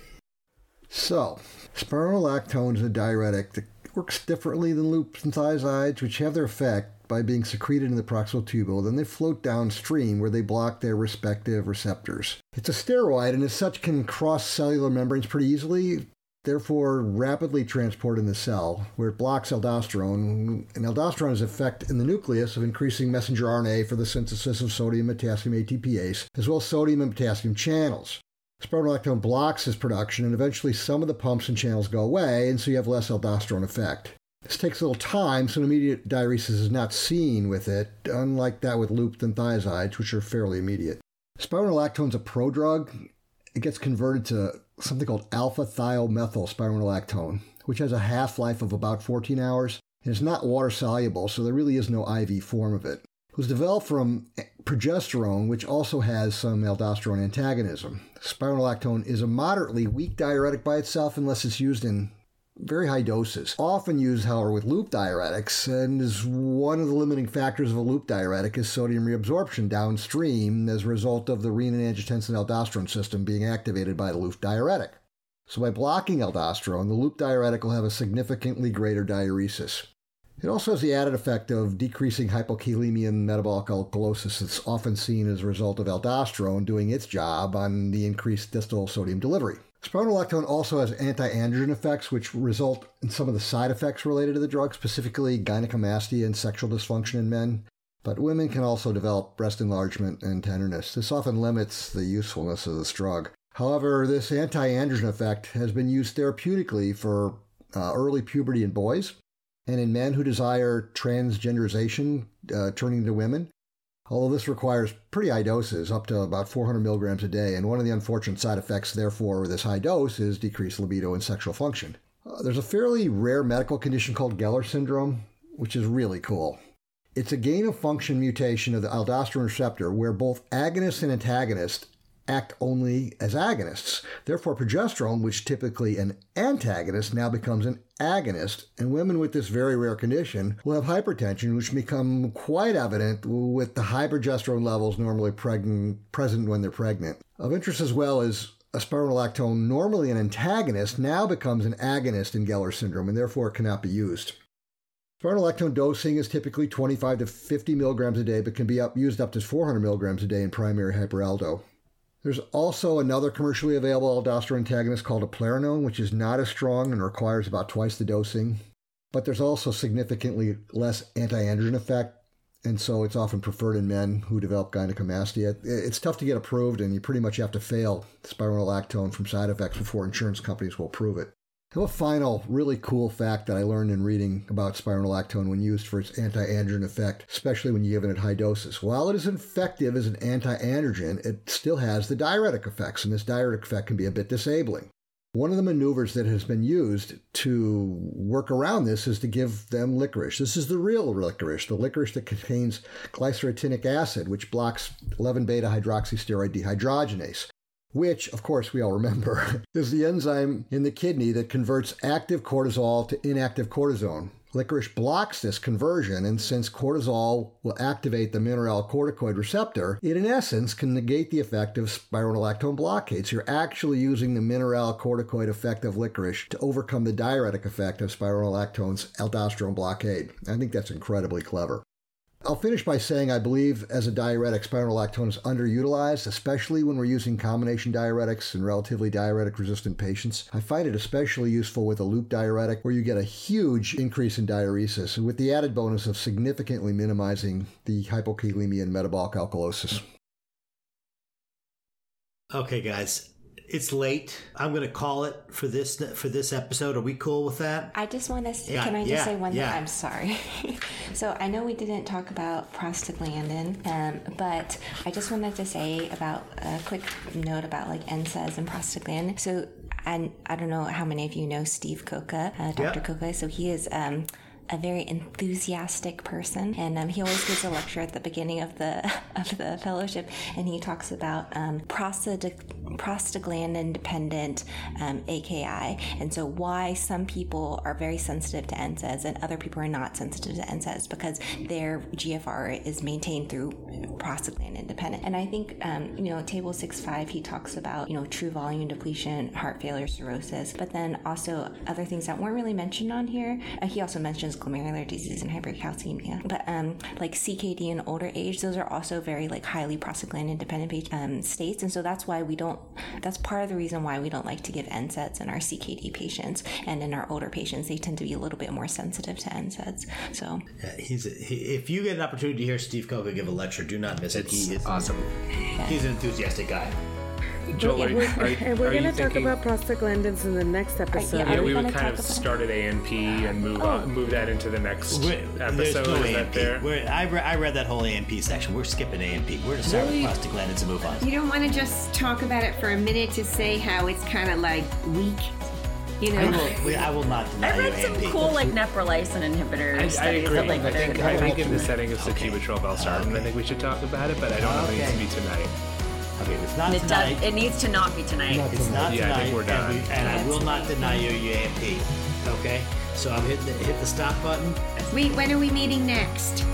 So, spironolactone is a diuretic that works differently than loops and thiazides, which have their effect by being secreted in the proximal tubule. Then they float downstream where they block their respective receptors. It's a steroid and as such can cross cellular membranes pretty easily, therefore rapidly transport in the cell, where it blocks aldosterone. And aldosterone effect in the nucleus of increasing messenger RNA for the synthesis of sodium and potassium ATPase, as well as sodium and potassium channels. Spironolactone blocks this production, and eventually some of the pumps and channels go away, and so you have less aldosterone effect. This takes a little time, so an immediate diuresis is not seen with it, unlike that with looped and thiazides, which are fairly immediate. Spironolactone is a prodrug. It gets converted to something called alpha thiomethyl spironolactone, which has a half life of about 14 hours and is not water soluble, so there really is no IV form of it. It was developed from progesterone, which also has some aldosterone antagonism. Spironolactone is a moderately weak diuretic by itself unless it's used in very high doses. Often used, however, with loop diuretics, and is one of the limiting factors of a loop diuretic is sodium reabsorption downstream as a result of the renin-angiotensin aldosterone system being activated by the loop diuretic. So by blocking aldosterone, the loop diuretic will have a significantly greater diuresis. It also has the added effect of decreasing hypokalemia and metabolic alkalosis that's often seen as a result of aldosterone doing its job on the increased distal sodium delivery. Spironolactone also has anti-androgen effects, which result in some of the side effects related to the drug, specifically gynecomastia and sexual dysfunction in men. But women can also develop breast enlargement and tenderness. This often limits the usefulness of this drug. However, this anti-androgen effect has been used therapeutically for uh, early puberty in boys and in men who desire transgenderization, uh, turning to women. Although this requires pretty high doses, up to about 400 milligrams a day, and one of the unfortunate side effects, therefore, with this high dose is decreased libido and sexual function. Uh, there's a fairly rare medical condition called Geller syndrome, which is really cool. It's a gain of function mutation of the aldosterone receptor where both agonists and antagonist act only as agonists. Therefore, progesterone, which typically an antagonist, now becomes an agonist, and women with this very rare condition will have hypertension, which become quite evident with the high progesterone levels normally present when they're pregnant. Of interest as well is spironolactone, normally an antagonist, now becomes an agonist in Geller syndrome and therefore cannot be used. Spironolactone dosing is typically 25 to 50 milligrams a day, but can be up, used up to 400 milligrams a day in primary hyperaldo. There's also another commercially available aldosterone antagonist called eplerenone, which is not as strong and requires about twice the dosing. But there's also significantly less anti-androgen effect, and so it's often preferred in men who develop gynecomastia. It's tough to get approved, and you pretty much have to fail spironolactone from side effects before insurance companies will approve it. Now, a final really cool fact that I learned in reading about spironolactone when used for its anti-androgen effect, especially when you give it at high doses. While it is effective as an anti-androgen, it still has the diuretic effects, and this diuretic effect can be a bit disabling. One of the maneuvers that has been used to work around this is to give them licorice. This is the real licorice, the licorice that contains glycyrrhetinic acid, which blocks 11 beta hydroxysteroid dehydrogenase which, of course, we all remember, is the enzyme in the kidney that converts active cortisol to inactive cortisone. Licorice blocks this conversion, and since cortisol will activate the mineralocorticoid receptor, it in essence can negate the effect of spironolactone blockade. So you're actually using the mineralocorticoid effect of licorice to overcome the diuretic effect of spironolactone's aldosterone blockade. I think that's incredibly clever. I'll finish by saying I believe as a diuretic, spironolactone is underutilized, especially when we're using combination diuretics in relatively diuretic resistant patients. I find it especially useful with a loop diuretic where you get a huge increase in diuresis and with the added bonus of significantly minimizing the hypokalemia and metabolic alkalosis. Okay, guys, it's late. I'm going to call it for this for this episode. Are we cool with that? I just want to. Yeah, can I just yeah, say one yeah. thing? I'm sorry. so I know we didn't talk about prostaglandin, um, but I just wanted to say about a quick note about like NSAIDs and prostaglandin. So and I don't know how many of you know Steve Coca, uh, Dr. Yep. Coca. So he is. Um, a very enthusiastic person, and um, he always gives a lecture at the beginning of the of the fellowship, and he talks about um, prostaglandin dependent um, AKI, and so why some people are very sensitive to NSAIDs and other people are not sensitive to NSAIDs because their GFR is maintained through prostaglandin dependent. And I think um, you know table six five he talks about you know true volume depletion, heart failure, cirrhosis, but then also other things that weren't really mentioned on here. Uh, he also mentions glomerular disease and hypercalcemia. But um, like CKD in older age, those are also very like highly prostaglandin dependent um, states, and so that's why we don't. That's part of the reason why we don't like to give NSAIDs in our CKD patients, and in our older patients, they tend to be a little bit more sensitive to NSAIDs. So yeah, he's a, he, if you get an opportunity to hear Steve Coca give a lecture, do not miss it. It's he is awesome. He's an enthusiastic guy. Joel, are, are, and we're going to talk about prostaglandins in the next episode. yeah, we would kind of start at ANP and move oh. on, move that into the next we're, episode. No Is that there? I, re- I read that whole ANP section. We're skipping ANP. We're going to start really? with prostaglandins and move on. You don't want to just talk about it for a minute to say how it's kind of like weak you know, I will, I will not deny I read some ANP. cool like neprilysin inhibitors. I, I agree. Like, I think, I think in the setting of sacubitril valsartan, okay. I think we should talk about it, but I don't know if it needs to be tonight. Okay, it's not it tonight. Does, it needs to not be tonight. Not it's not yeah, tonight. I think we're done. And, we, and I will not deny you your ANP. Okay, so I'm hitting the, hit the stop button. Wait, when are we meeting next?